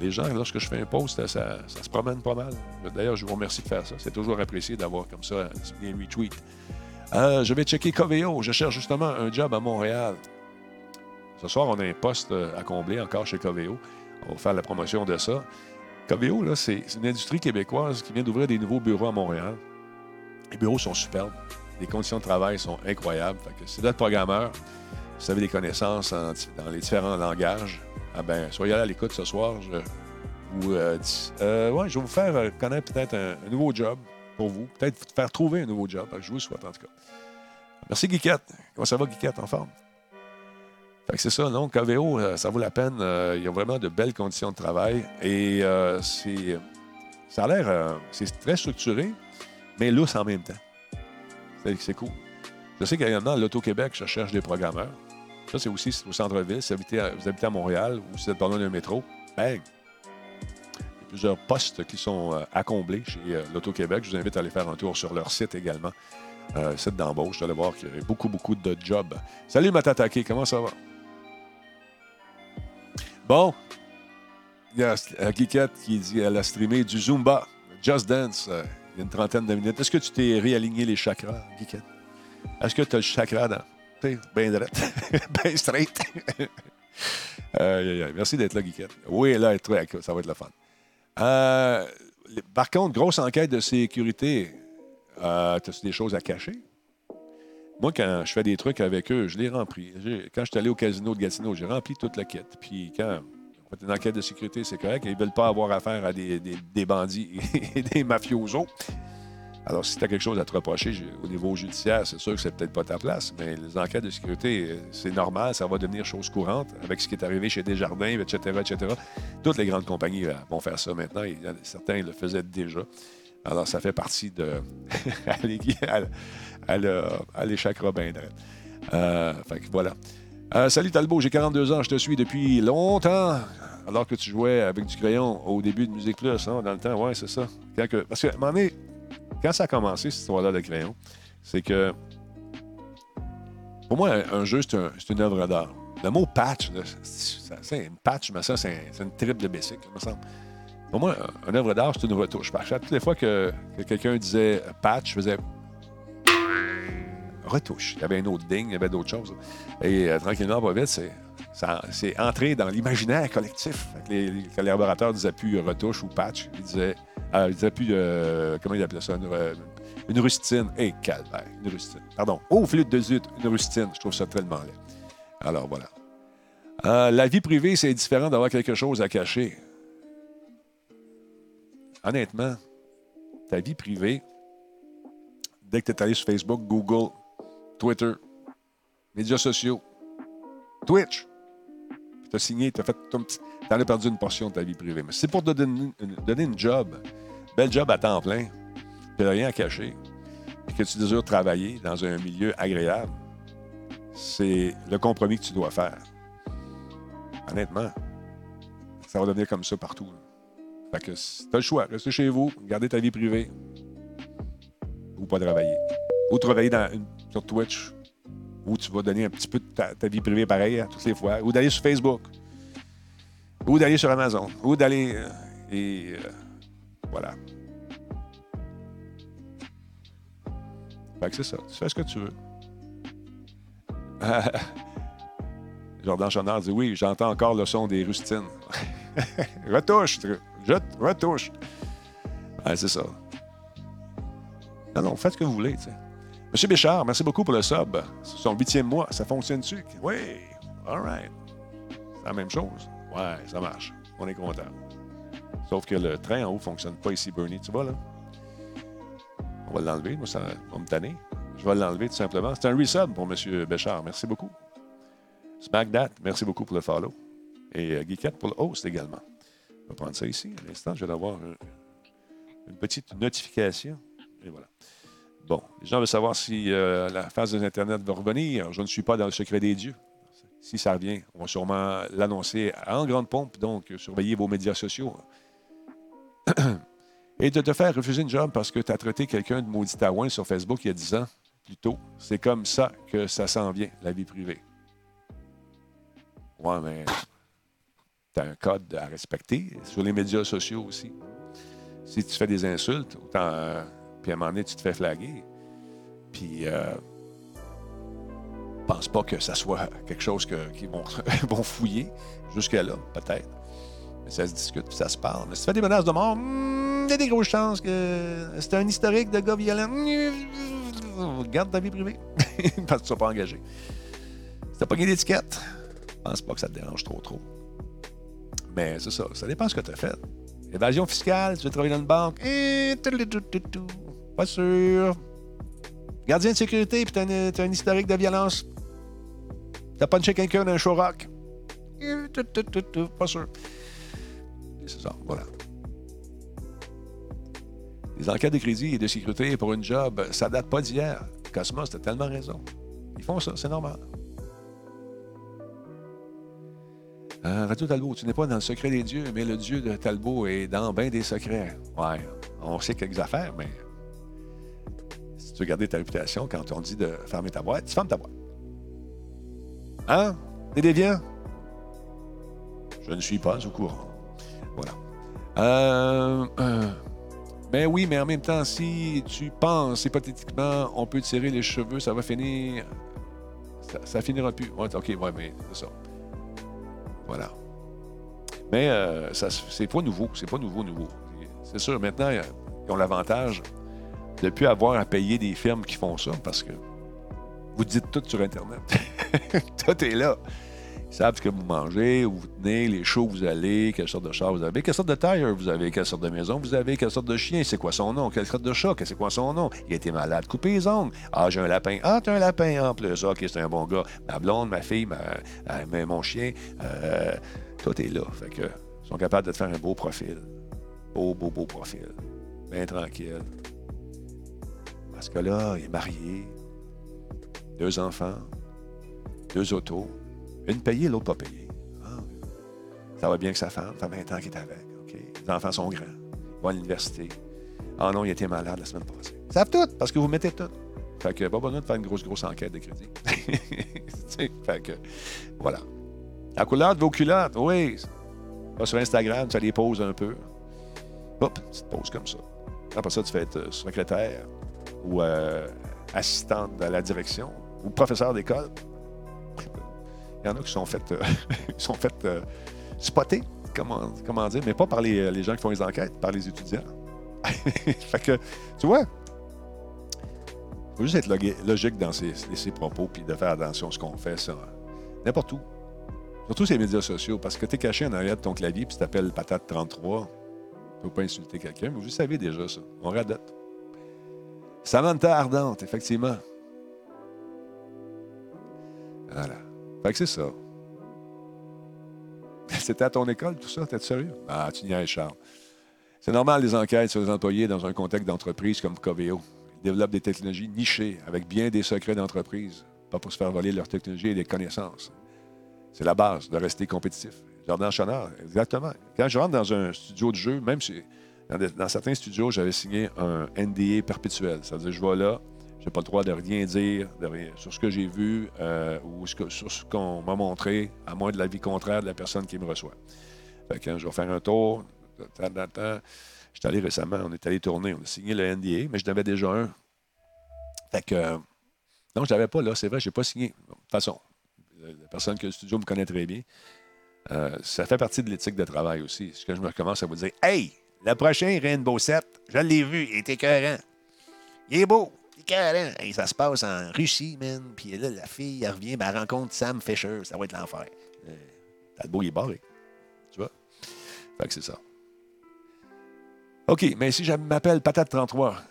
Les gens, lorsque je fais un post, ça, ça se promène pas mal. D'ailleurs, je vous remercie de faire ça. C'est toujours apprécié d'avoir comme ça bien retweet. Euh, je vais checker Coveo. Je cherche justement un job à Montréal. Ce soir, on a un poste euh, à combler encore chez Coveo. On va faire la promotion de ça. Coveo, là, c'est une industrie québécoise qui vient d'ouvrir des nouveaux bureaux à Montréal. Les bureaux sont superbes. Les conditions de travail sont incroyables. Si vous êtes programmeur, si vous avez des connaissances dans les différents langages, ah ben, soyez à l'écoute ce soir. Je, ou, euh, dis- euh, ouais, je vais vous faire euh, connaître peut-être un, nouveau job pour vous. Peut-être vous faire trouver un nouveau job. Je vous souhaite en tout cas. Merci, Guiquette. Comment ça va, Guiquette, en forme? Fait que c'est ça, non? KVO, ça vaut la peine. Il y a vraiment de belles conditions de travail. Et c'est, ça a l'air. c'est très structuré, mais lousse en même temps. C'est, cool. Je sais qu'également, l'Auto-Québec, je cherche des programmeurs. Ça, c'est aussi au centre-ville. Si vous habitez à, Montréal ou si vous êtes pas loin d'un métro, bang! Il y a plusieurs postes qui sont euh, à chez euh, l'Auto-Québec. Je vous invite à aller faire un tour sur leur site également. Euh, site d'embauche. Vous allez voir qu'il y a beaucoup, beaucoup de jobs. Salut, Matatake. Comment ça va? Bon. Il y a euh, Guiquette qui dit qu'elle a streamé du Zumba, Just Dance, euh, il y a une trentaine de minutes. Est-ce que tu t'es réaligné les chakras, Guiquette? Est-ce que tu as le chakra dans. Sais, bien droite, bien straight? Merci d'être là, Guiquette. Oui, là, ça va être le fun. Euh, par contre, grosse enquête de sécurité. Euh, As-tu des choses à cacher? Moi, quand je fais des trucs avec eux, je les remplis. Quand je suis allé au casino de Gatineau, j'ai rempli toute la quête. Puis quand une enquête de sécurité, c'est correct. Ils ne veulent pas avoir affaire à des, des- bandits et des mafiosos. Alors, si tu as quelque chose à te reprocher au niveau judiciaire, c'est sûr que c'est peut-être pas ta place, mais les enquêtes de sécurité, euh, c'est normal, ça va devenir chose courante avec ce qui est arrivé chez Desjardins, etc., etc. Toutes les grandes compagnies euh, vont faire ça maintenant. A- certains le faisaient déjà. Alors, ça fait partie de. drette. Euh, fait que voilà. Euh, salut Talbot, j'ai 42 ans, je te suis depuis longtemps. Alors que tu jouais avec du crayon au début de Musique Plus, hein, dans le temps, ouais, c'est ça. Parce que, à un moment donné, quand ça a commencé, cette histoire-là de crayon, c'est que. Pour moi, un, jeu, c'est un- une œuvre d'art. Le mot patch, c'est une patch, mais ça, c'est un- c'est une triple de il me semble. Pour moi, un- une œuvre d'art, c'est une retouche. Parce que toutes les fois que quelqu'un disait patch, je faisais retouche. Il y avait un autre ding, il y avait d'autres choses. Et euh, tranquillement, pas vite, c'est, c'est entré dans l'imaginaire collectif. Les, collaborateurs disaient plus euh, retouche ou patch. Ils disaient, euh, ils disaient plus, comment ils appelaient ça, une, une rustine. Hé, calvaire, une rustine. Pardon. Oh, flûte de zut, une rustine. Je trouve ça tellement laid. Alors, voilà. La vie privée, c'est différent d'avoir quelque chose à cacher. Honnêtement, ta vie privée, dès que tu es allé sur Facebook, Google, Twitter, médias sociaux, Twitch, tu as signé, tu as fait ton petit. Tu as perdu une portion de ta vie privée. Mais c'est pour te donner une, job, bel job à temps plein, tu n'as rien à cacher, et que tu désires travailler dans un milieu agréable, c'est le compromis que tu dois faire. Honnêtement, ça va devenir comme ça partout. Fait que tu as le choix. Restez chez vous, gardez ta vie privée ou pas travailler. Ou travailler sur Twitch où tu vas donner un petit peu de ta, vie privée pareil à toutes les fois. Ou d'aller sur Facebook. Ou d'aller sur Amazon. Ou d'aller. euh, et euh, voilà. Fait que c'est ça. Tu fais ce que tu veux. Jordan Chenard dit oui, j'entends encore le son des rustines. retouche, je retouche. C'est ça. Non, non, faites ce que vous voulez. tu sais. Monsieur Béchard, merci beaucoup pour le sub. C'est son huitième mois. Ça fonctionne-tu? Oui. All right. C'est la même chose. Ouais, ça marche. On est content. Sauf que le train en haut ne fonctionne pas ici, Bernie. Tu vois, là? On va l'enlever. Moi, ça va me tanner. Je vais l'enlever tout simplement. C'est un resub pour M. Béchard. Merci beaucoup. Smack That, merci beaucoup pour le follow. Et euh, Geekette pour le host également. On va prendre ça ici. À l'instant, je vais avoir un- une petite notification. Et voilà. Bon, les gens veulent savoir si euh, la phase des Internet va revenir. Je ne suis pas dans le secret des dieux. si ça revient, on va sûrement l'annoncer en grande pompe, donc surveillez vos médias sociaux. Et de te faire refuser une job parce que tu as traité quelqu'un de maudit taouin sur Facebook il y a 10 ans, plutôt, c'est comme ça que ça s'en vient, la vie privée. Ouais, mais tu as un code à respecter sur les médias sociaux aussi. Si tu fais des insultes, autant, puis à un moment donné, tu te fais flaguer. Puis, euh, pense pas que ça soit quelque chose qu'ils vont, vont fouiller jusqu'à là, peut-être. Mais ça se discute, puis ça se parle. Mais si tu fais des menaces de mort, hmm, il y a des grosses chances que c'est un historique de gars violents. Garde ta vie privée. Parce que tu ne pas engagé. Si tu pas gagné d'étiquette, pense pas que ça te dérange trop, trop. Mais c'est ça. Ça dépend de ce que tu as fait. Évasion fiscale, tu veux travailler dans une banque. Eh, pas sûr. Gardien de sécurité, puis tu as, un historique de violence. T'as punché quelqu'un d'un show rock. Pas sûr. C'est ça, voilà. Les enquêtes de crédit et de sécurité pour une job, ça date pas d'hier. Cosmos, t'as tellement raison. Ils font ça, c'est normal. Euh, Radio Talbot, tu n'es pas dans le secret des dieux, mais le Dieu de Talbot est dans bien des secrets. Ouais, on sait quelques affaires, mais garder ta réputation, quand on dit de fermer ta boîte, tu fermes ta boîte. Hein? T'es déviant? Je ne suis pas au courant. Voilà. Euh, euh, ben oui, mais en même temps, si tu penses hypothétiquement, on peut tirer les cheveux, ça va finir. Ça, finira plus. Ouais, OK, ouais, mais c'est ça. Voilà. Mais euh, c'est pas nouveau. C'est pas nouveau, nouveau. C'est sûr, maintenant, ils ont l'avantage de ne plus avoir à payer des firmes qui font ça parce que vous dites tout sur Internet. tout est là. Ils savent ce que vous mangez, où vous tenez, les shows où vous allez, quelle sorte de char vous avez, quelle sorte de tailleur vous avez, quelle sorte de maison vous avez, quelle sorte de chien, c'est quoi son nom, quelle sorte de chat, c'est quoi son nom. Il été malade, coupez les ongles. Ah, j'ai un lapin. Ah, t'as un lapin en plus. OK, c'est un bon gars. Ma blonde, ma fille, ma, euh, mon chien, euh, tout est là. Fait que, ils sont capables de te faire un beau profil. Beau, beau, beau profil. Bien tranquille. Parce que là, il est marié, deux enfants, deux autos, une payée, l'autre pas payée. Ah, ça va bien que sa femme, ça fait 20 ans qu'il est avec. Les enfants sont grands. Ils vont à l'université. Ah non, il était malade la semaine passée. Ils savent tout, parce que vous mettez tout. Fait que pas besoin de faire une grosse, grosse enquête de crédit. fait que, voilà. La couleur de vos culottes, oui. Pas sur Instagram, tu les poses un peu. Hop, tu te poses comme ça. Après ça, tu fais être euh, secrétaire ou euh, assistante de la direction ou professeur d'école. Il y en a qui sont fait, euh, sont fait euh, spotter, comment, comment dire, mais pas par les, les, gens qui font les enquêtes, par les étudiants. fait que, tu vois, il faut juste être logique dans ses, propos puis de faire attention à ce qu'on fait, ça. N'importe où. Surtout sur les médias sociaux, parce que tu es caché en arrière de ton clavier puis tu t'appelles Patate 33. Tu ne peux pas insulter quelqu'un, mais vous savez déjà ça. On radote. Samantha Ardente, effectivement. Voilà. Fait que c'est ça. C'était à ton école, tout ça? T'es sérieux? Ah, tu niaises, Charles. C'est normal, les enquêtes sur les employés dans un contexte d'entreprise comme Coveo. Ils développent des technologies nichées avec bien des secrets d'entreprise, pas pour se faire voler leurs technologies et des connaissances. C'est la base de rester compétitif. Jordan Chonard, exactement. Quand je rentre dans un studio de jeu, même si dans, certains studios, j'avais signé un NDA perpétuel. Ça veut dire, je vais là, je n'ai pas le droit de rien dire sur ce que j'ai vu euh, ou sur ce qu'on m'a montré, à moins de l'avis contraire de la personne qui me reçoit. Fait que, je vais faire un tour. Je suis allé récemment, on est allé tourner, on a signé le NDA, mais je n'avais déjà un. Fait que, non, je n'avais pas là, c'est vrai, je n'ai pas signé. De toute façon, la personne que le studio me connaît très bien. Euh, ça fait partie de l'éthique de travail aussi. Ce que je me commence à vous dire, hey, le prochain Rainbow 7, je l'ai vu, il était écœurant. Il est beau. Et ça se passe en Russie, man. Puis là, la fille, elle revient, ben, elle rencontre Sam Fisher. Ça va être l'enfer. Euh, T'as le beau, il est barré. Tu vois? Fait que c'est ça. OK, mais si je m'appelle Patate 33,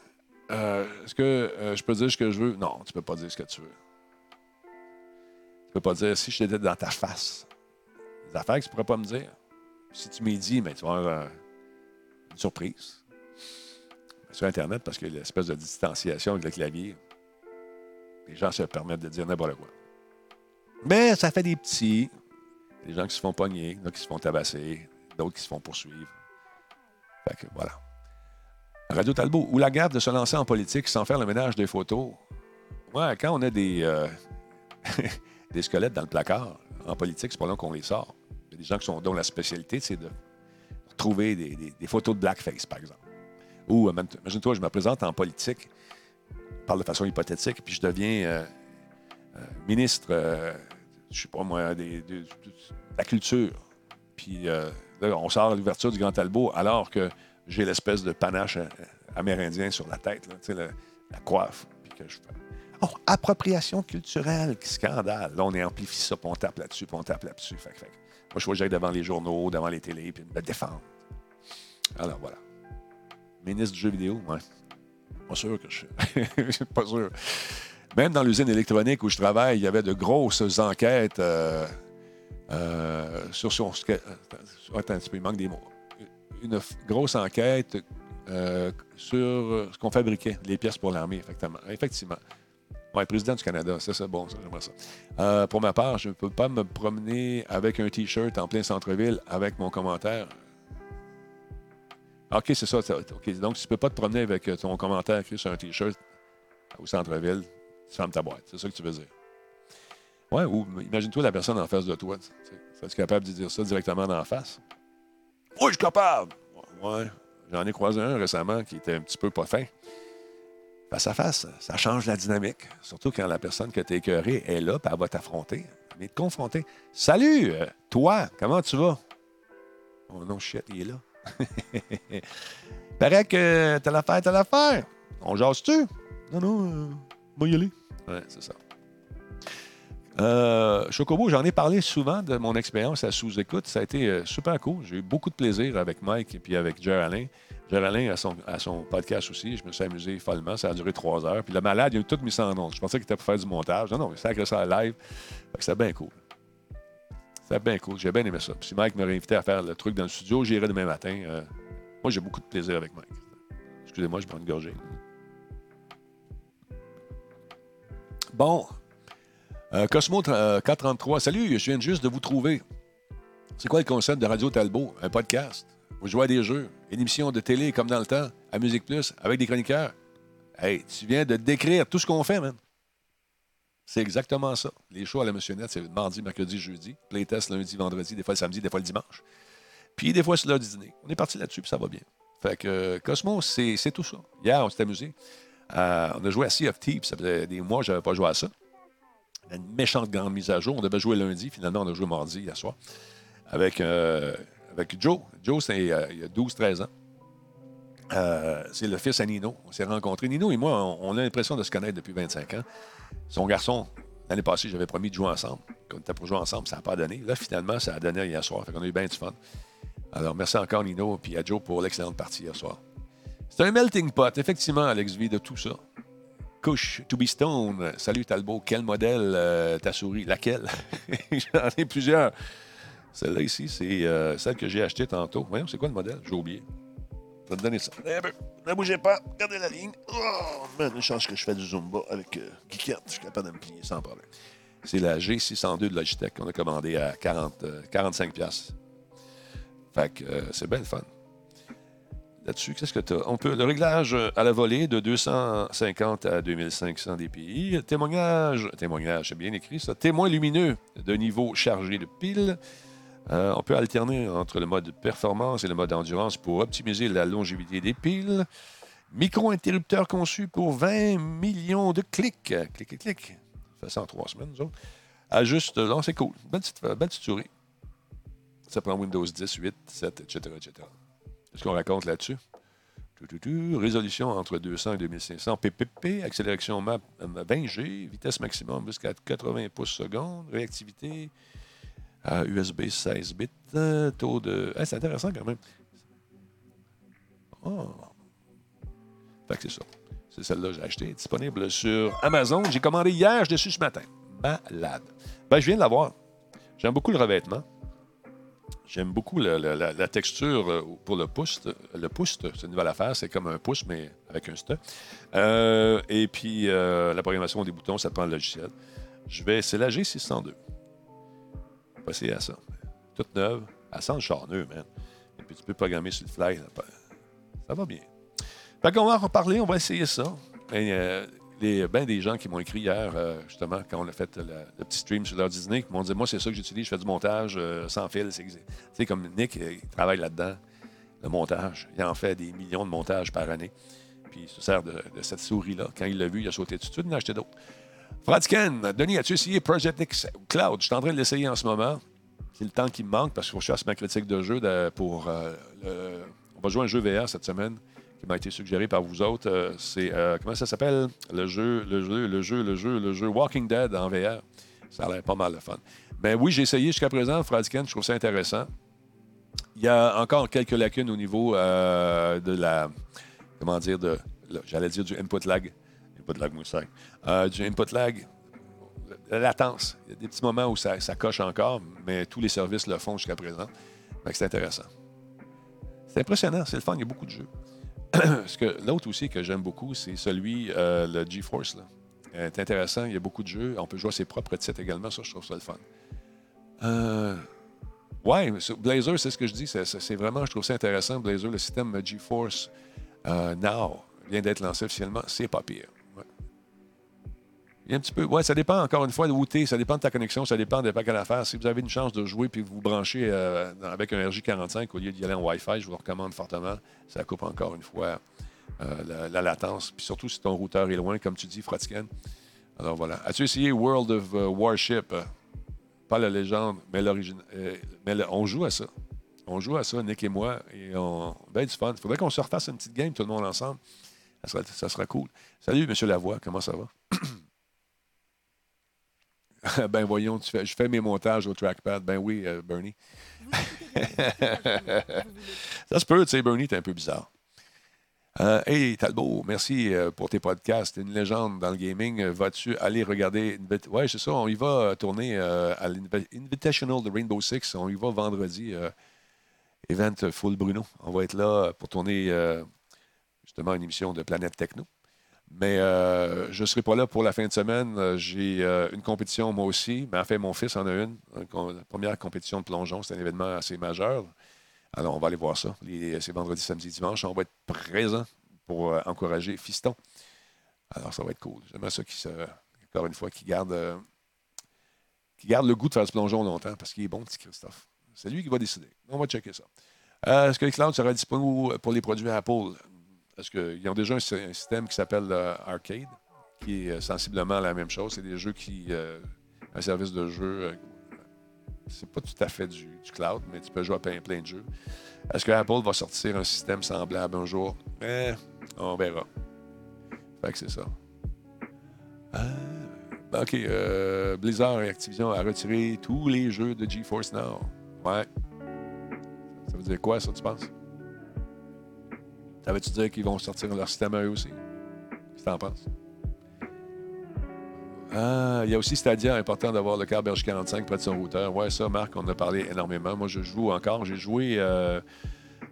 euh, est-ce que euh, je peux dire ce que je veux? Non, tu peux pas dire ce que tu veux. Tu peux pas dire si j'étais dans ta face. Des affaires que tu pourrais pas me dire. Si tu m'y dis, mais tu vas surprise sur Internet parce que l'espèce de distanciation avec le clavier, les gens se permettent de dire n'importe quoi. Mais ça fait des petits. Des gens qui se font pogner, d'autres qui se font tabasser, d'autres qui se font poursuivre. Fait que voilà. Radio Talbot, où la garde de se lancer en politique sans faire le ménage des photos. Ouais, quand on a des, euh, squelettes dans le placard, en politique, c'est pas long qu'on les sort. Il y des gens qui sont, dont la spécialité, c'est de trouver des, photos de blackface, par exemple. Ou, euh, imagine-toi, je me présente en politique, je parle de façon hypothétique, puis je deviens euh, euh, ministre, je sais pas moi, de la culture. Puis là, on sort l'ouverture du Grand Talbot alors que j'ai l'espèce de panache amérindien sur la tête, la coiffe. Puis que je Oh, appropriation culturelle, scandale. Là, on amplifie ça, puis on tape là-dessus, puis on tape là-dessus. Fait, fait moi, je vois que devant les journaux, devant les télés, puis me défendre. Alors, voilà. Ministre du jeu vidéo, ouais. Pas sûr que je suis pas sûr. Même dans l'usine électronique où je travaille, il y avait de grosses enquêtes euh, euh, sur son. euh, Attends il manque des mots. Une grosse enquête sur ce qu'on fabriquait, les pièces pour l'armée, effectivement. Effectivement. Oui, président du Canada, c'est ça, bon, j'aimerais ça. Euh, pour ma part, je ne peux pas me promener avec un T-shirt en plein centre-ville avec mon commentaire. OK, c'est ça. ça- OK, donc, tu ne peux pas te promener avec euh, ton commentaire écrit sur un T-shirt au centre-ville, tu fermes ta boîte. C'est ça que tu veux dire. Ouais, ou imagine-toi la personne en face de toi. Es-tu capable de dire ça directement la face? Oui, je suis capable. Ouais, j'en ai croisé un récemment qui était un petit peu pas fin. Face à face, ça change la dynamique. Surtout quand la personne que tu écœurée est là, puis elle va t'affronter. Mais te confronter. Salut, euh, toi, comment tu vas? Oh non, shit, il est là. Paraît que t'as l'affaire, t'as l'affaire. On jase-tu? Non, non, euh, moi y aller. Ouais, c'est ça. Euh, Chocobo, j'en ai parlé souvent de mon expérience à sous-écoute. Ça a été super cool. J'ai eu beaucoup de plaisir avec Mike et puis avec Jer Alain. Jer Alain a son, a son podcast aussi. Je me suis amusé follement. Ça a duré trois heures. Puis le malade, il a tout mis en ondes. Je pensais qu'il était pour faire du montage. Non, non, il sacré ça à live. C'était bien cool. C'était bien cool. J'ai bien aimé ça. Puis si Mike m'aurait invité à faire le truc dans le studio, j'irai demain matin. Euh, moi, j'ai beaucoup de plaisir avec Mike. Excusez-moi, je prends une gorgée. Bon. Euh, Cosmo euh, 433, salut, je viens juste de vous trouver. C'est quoi le concept de Radio Talbot? Un podcast? Vous jouez à des jeux, une émission de télé comme dans le temps, à Musique Plus, avec des chroniqueurs. Hey, tu viens de décrire tout ce qu'on fait, man. C'est exactement ça. Les shows à la Missionnette, c'est mardi, mercredi, jeudi. Playtest lundi, vendredi, des fois le samedi, des fois le dimanche. Puis des fois, c'est l'heure dîner. On est parti là-dessus, puis ça va bien. Fait que euh, Cosmo, c'est c'est tout ça. Hier, on s'est amusé. Euh, on a joué à Sea of Thieves. Ça faisait des mois que je n'avais pas joué à ça. Une méchante grande mise à jour. On devait jouer lundi. Finalement, on a joué mardi, hier soir. Avec, euh, avec Joe. Joe, c'est euh, il a 12-13 ans. Euh, c'est le fils à Nino. On s'est rencontrés. Nino et moi, on, on a l'impression de se connaître depuis 25 ans. Son garçon, l'année passée, j'avais promis de jouer ensemble. Quand on était pour jouer ensemble, ça n'a pas donné. Là, finalement, ça a donné hier soir. Fait qu'on a eu bien du fun. Alors, merci encore, Nino, et à Joe pour l'excellente partie hier soir. C'est un melting pot, effectivement, Alex V, de tout ça. Couche, To Be Stone, salut Talbot, quel modèle euh, ta souris? Laquelle? J'en ai plusieurs. Celle-là ici, c'est euh, celle que j'ai achetée tantôt. Voyons, c'est quoi le modèle? J'ai oublié. Je vais te donner ça. Ne bougez pas, gardez la ligne. Oh, man, une chance que je fais du Zumba avec euh, Geekette. Je suis capable de me plier sans problème. C'est la G602 de Logitech qu'on a commandée à 40, euh, 45 pièces. Fait que euh, c'est bien le fun. Là-dessus, qu'est-ce que tu as? On peut, le réglage euh, à la volée de 250 à 2500 dpi. Témoignage, témoignage, c'est bien écrit ça. Témoin lumineux de niveau chargé de piles. Euh, on peut alterner entre le mode performance et le mode endurance pour optimiser la longévité des piles. Micro-interrupteur conçu pour 20 millions de clics. Clic, clic, clic. On fait ça en trois semaines, nous autres. Ajuste, non, c'est cool. Belle petite, belle petite souris. Ça prend Windows 10, 8, 7, etc. etc. Qu'est-ce qu'on raconte là-dessus? Résolution entre 200 et 2500 ppp, accélération map euh, 20G, vitesse maximum jusqu'à 80 pouces secondes, réactivité USB 16 bits, euh, taux de. Hey, c'est intéressant quand même. Oh. Fait que c'est ça. C'est celle-là que j'ai achetée. Disponible sur Amazon. J'ai commandé hier, je l'ai su ce matin. Malade. Ben, je viens de l'avoir. J'aime beaucoup le revêtement. J'aime beaucoup la, texture euh, pour le pouce. Le pouce, c'est une nouvelle affaire. C'est comme un pouce, mais avec un stud. Euh, et puis, euh, la programmation des boutons, ça prend le logiciel. Je vais, c'est l'AG602 impossible à ça. Toute neuve. Elle sent le charneux, man. Et puis tu peux programmer sur le fly. Ça, va bien. Fait qu'on va en reparler, on va essayer ça. Et, euh, les, ben des gens qui m'ont écrit hier, euh, justement, quand on a fait le petit stream sur leur Disney, qui m'ont dit Moi, c'est ça que j'utilise, je fais du montage euh, sans fil. C'est comme Nick, euh, il travaille là-dedans, le montage. Il en fait des millions de montages par année. Puis il se sert de, cette souris-là. Quand il l'a vu, il a sauté dessus. suite, il en acheté d'autres Fradken, Denis, as-tu essayé Project X Cloud? Je suis en train de l'essayer en ce moment. C'est le temps qui me manque parce que je fasse ma critique de jeu pour. On va jouer un jeu VR cette semaine qui m'a été suggéré par vous autres. Euh, c'est euh, comment ça s'appelle? Le jeu, le jeu, le jeu, le jeu, le jeu Walking Dead en VR. Ça a l'air pas mal de fun. Mais oui, j'ai essayé jusqu'à présent, Fradken, je trouve ça intéressant. Il y a encore quelques lacunes au niveau euh, de la. Comment dire, de. J'allais dire du input lag. Input lag moussac. du input lag. La latence. Il y a des petits moments où ça, coche encore, mais tous les services le font jusqu'à présent. C'est intéressant. C'est impressionnant, c'est le fun, il y a beaucoup de jeux. L'autre aussi que j'aime beaucoup, c'est celui, euh, le GeForce. C'est intéressant, il y a beaucoup de jeux. On peut jouer ses propres titres également, ça, je trouve ça le fun. Euh, ouais, Blazer, c'est ce que je dis, c'est vraiment, je trouve ça intéressant. Blazer, le système GeForce euh, Now vient d'être lancé officiellement, c'est pas pire. Ouais, ça dépend encore une fois de où tu ça dépend de ta connexion, ça dépend des paquets d'affaires. Si vous avez une chance de jouer puis vous branchez euh, avec un RJ45 au lieu d'y aller en Wi-Fi, je vous le recommande fortement. Ça coupe encore une fois euh, la, latence. Puis surtout si ton routeur est loin, comme tu dis, Frotscan. Alors voilà. As-tu essayé World of euh, Warship? Pas la légende, mais l'origine. mais on joue à ça. On joue à ça, Nick et moi, et on. Ben du fun. Il faudrait qu'on se refasse une petite game, tout le monde ensemble. Ça sera, cool. Salut, M. Lavoie, comment ça va? ben voyons, tu fais, je fais mes montages au trackpad. Ben oui, euh, Bernie. ça se peut, tu sais, Bernie, t'es un peu bizarre. Euh, hey Talbot, merci euh, pour tes podcasts. T'es une légende dans le gaming. Vas-tu aller regarder. Ouais, c'est ça. On y va tourner à l'Invitational de Rainbow Six. On y va vendredi. event Full Bruno. On va être là pour tourner justement une émission de Planète Techno. Mais euh, je ne serai pas là pour la fin de semaine. Euh, j'ai euh, une compétition moi aussi. Mais en fait, mon fils en a une. La première compétition de plongeon, c'est un événement assez majeur. Alors, on va aller voir ça. C'est vendredi, samedi, dimanche. On va être présent pour encourager Fiston. Alors, ça va être cool. J'aimerais ça qui encore une fois, qui garde, garde le goût de faire du plongeon longtemps parce qu'il est bon, petit Christophe. C'est lui qui va décider. On va checker ça. Est-ce que le cloud sera disponible pour les produits Apple? Parce qu'ils ont déjà un, système qui s'appelle euh, Arcade, qui est euh, sensiblement la même chose. C'est des jeux qui. Euh, un service de jeu. c'est pas tout à fait du, cloud, mais tu peux jouer à plein, plein de jeux. Est-ce que Apple va sortir un système semblable un jour? Eh, on verra. Fait que c'est ça. OK. Blizzard et Activision a retiré tous les jeux de GeForce Now. Ouais. Ça veut dire quoi, ça, tu penses? Ça veut-tu dire qu'ils vont sortir leur système à eux aussi? Qu'est-ce que tu en penses? Ah, il y a aussi Stadia, important d'avoir le câble RJ45 près de son routeur. Ouais, ça, Marc, on a parlé énormément. Moi, je joue encore. J'ai joué. Euh,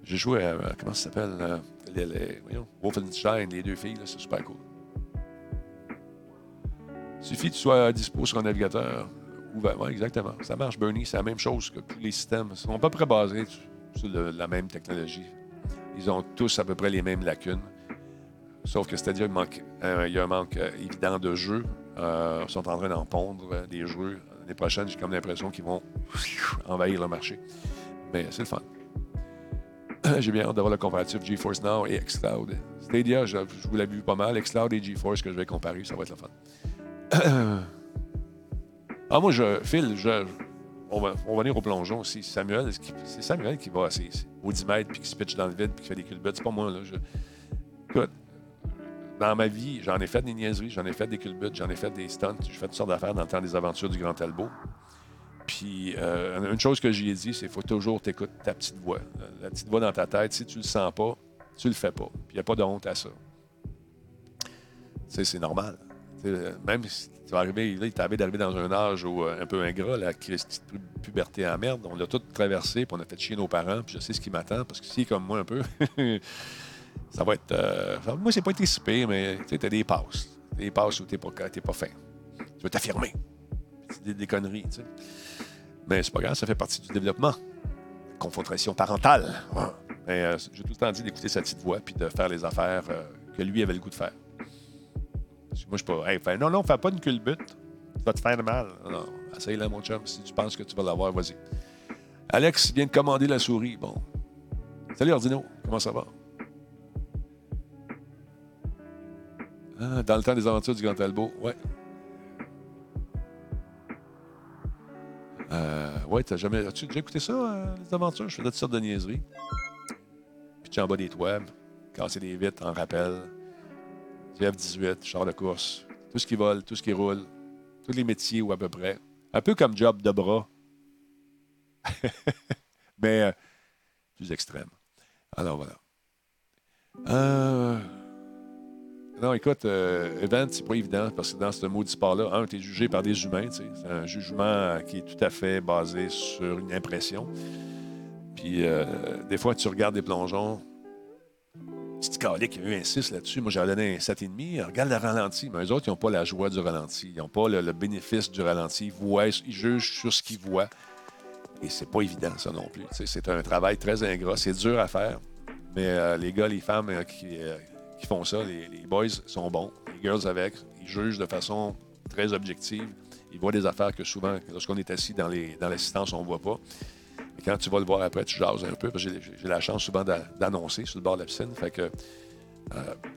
j'ai joué à. Comment ça s'appelle? Euh, les, les, voyons, Wolfenstein, les deux filles, c'est super cool. Suffit que tu sois dispo sur un navigateur ouvert. Ouais, exactement. Ça marche, Bernie. C'est la même chose que tous les systèmes. Ils sont à peu près basés sur la même technologie. Ils ont tous à peu près les mêmes lacunes. Sauf que c'est-à-dire euh, y a un manque euh, évident de jeux. Euh, ils sont en train d'en pondre des jeux. L'année prochaine, j'ai comme l'impression qu'ils vont envahir le marché. Mais c'est le fun. j'ai bien hâte d'avoir le comparatif GeForce Now et xCloud. Stadia, je, vous l'ai vu pas mal. xCloud et GeForce que je vais comparer, ça va être le fun. ah, moi, je, Phil, je, on va, on va venir au plongeon aussi. Samuel, c'est Samuel qui va au 10 mètres puis qui se pitch dans le vide puis qui fait des culbutes. C'est pas moi. Là. Écoute, dans ma vie, j'en ai fait des niaiseries, j'en ai fait des culbutes, j'en ai fait des stunts, j'ai fait toutes sortes d'affaires dans le temps des aventures du Grand Talbot. Puis, euh, une chose que j'ai dit, c'est qu'il faut toujours t'écouter ta petite voix. La petite voix dans ta tête, si tu le sens pas, tu le fais pas. Puis, il n'y a pas de honte à ça. Tu sais, c'est normal. même si tu vas arriver, là, il t'avait d'arriver dans un âge euh, un peu ingrat, la petite puberté en merde. On l'a tout traversé, puis on a fait chier nos parents, puis je sais ce qui m'attend, parce que si, comme moi un peu, ça va être. Euh, moi, c'est pas été si mais tu sais, t'as des passes. Des passes où t'es pas, pas fin. Tu veux t'affirmer. C'est des, des conneries, tu sais. Mais c'est pas grave, ça fait partie du développement. Confrontation parentale. Mais euh, j'ai tout le temps dit d'écouter sa petite voix puis de faire les affaires euh, que lui avait le goût de faire. Moi, je suis pas. Non, non, fais pas une culbute. Tu vas te faire mal. Non, non. Essaye-la, mon chum. Si tu penses que tu vas l'avoir, vas-y. Alex vient de commander la souris. Bon. Salut, Ordino. Comment ça va? Ah, dans le temps des aventures du Grand Talbot. Ouais. Euh, ouais, t'as jamais. As-tu déjà écouté ça, euh, les aventures? Je faisais toutes sortes de niaiseries. Puis en bas des toits, casser des vitres en rappel. GF-18, char de course. Tout ce qui vole, tout ce qui roule. Tous les métiers ou à peu près. Un peu comme job de bras. Mais euh, plus extrême. Alors voilà. Euh... Non, écoute, euh, Event, c'est pas évident parce que dans ce maudit sport-là, un, tu es jugé par des humains. C'est un jugement qui est tout à fait basé sur une impression. Puis euh, des fois, tu regardes des plongeons. Petit calique, il y a eu un 6 là-dessus. Moi, j'avais donné un 7,5. Regarde le ralenti. Mais eux autres, ils n'ont pas la joie du ralenti. Ils n'ont pas le, bénéfice du ralenti. Ils, voient, ils jugent sur ce qu'ils voient. Et c'est pas évident, ça non plus. C'est un travail très ingrat. C'est dur à faire. Mais euh, les gars, les femmes euh, qui, euh, qui font ça, les, boys sont bons. Les girls avec, ils jugent de façon très objective. Ils voient des affaires que souvent, lorsqu'on est assis dans les- dans l'assistance, on ne voit pas. Et quand tu vas le voir après, tu jases un peu. que J'ai la chance souvent d'a- d'annoncer sur le bord de la piscine. Fait que euh,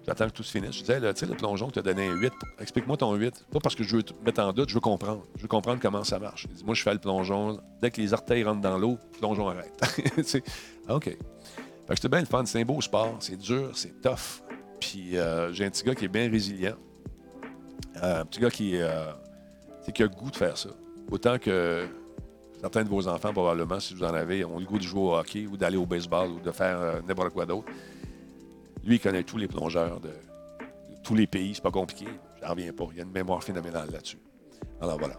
j'attends que tout se finisse. Je disais, là, tu sais, le plongeon, tu as donné un 8. Explique-moi ton 8. Pas parce que je veux te mettre en doute, je veux comprendre. Je veux comprendre comment ça marche. Dit, moi, je fais le plongeon. Dès que les orteils rentrent dans l'eau, le plongeon arrête. Ah, OK. Fait que bien le fun. C'est un beau sport. C'est dur, c'est tough. Puis euh, j'ai un petit gars qui est bien résilient. Euh, un petit gars qui, qui a le goût de faire ça. Autant que certains de vos enfants, probablement, si vous en avez, ont le goût de jouer au hockey ou d'aller au baseball ou de faire euh, n'importe quoi d'autre. Lui, il connaît tous les plongeurs de, tous les pays. C'est pas compliqué. J'en reviens pas. Il y a une mémoire phénoménale là-dessus. Alors voilà.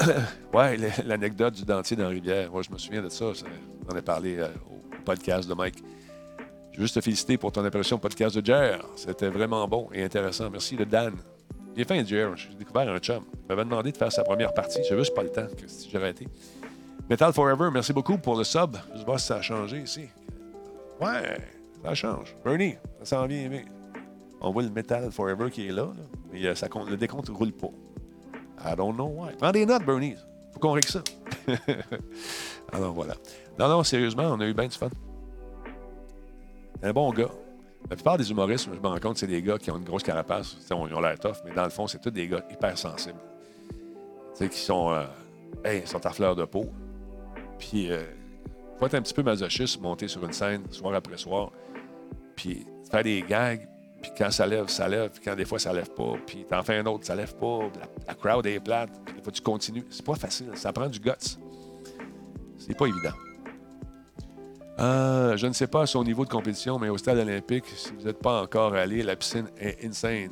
ouais, l'anecdote du dentier dans rivière. Moi, je me souviens de ça. ça- On en a parlé euh, au podcast de Mike. Je veux juste te féliciter pour ton impression podcast de Jer. C'était vraiment bon et intéressant. Merci de Dan. Il est fin, Jer. J'ai découvert un chum. Il m'avait demandé de faire sa première partie. J'ai juste pas le temps si j'ai arrêté. Metal Forever, merci beaucoup pour le sub. Je voir si ça a changé ici. Ouais, ça change. Bernie, ça s'en vient bien. On voit le Metal Forever qui est là, là, mais euh, ça compte- le décompte ne roule pas. I don't know why. Prends des notes, Bernie. Faut qu'on règle ça. Alors voilà. Non, non, sérieusement, on a eu bien du fun. Un bon gars. La plupart des humoristes, je me rends compte, c'est des gars qui ont une grosse carapace. Ils ont l'air tough, mais dans le fond, c'est tous des gars hyper sensibles. Tu sais, qui sont, euh, hey, ils sont à fleur de peau. Puis, euh, faut être un petit peu masochiste, monter sur une scène soir après soir, puis faire des gags, puis quand ça lève, ça lève, puis quand des fois ça lève pas, puis t'en fais un autre, ça lève pas, la, la crowd est plate, puis des tu continues. C'est pas facile, ça prend du guts. C'est pas évident. Euh, je ne sais pas son niveau de compétition, mais au stade olympique, si vous n'êtes pas encore allé, la piscine est insane.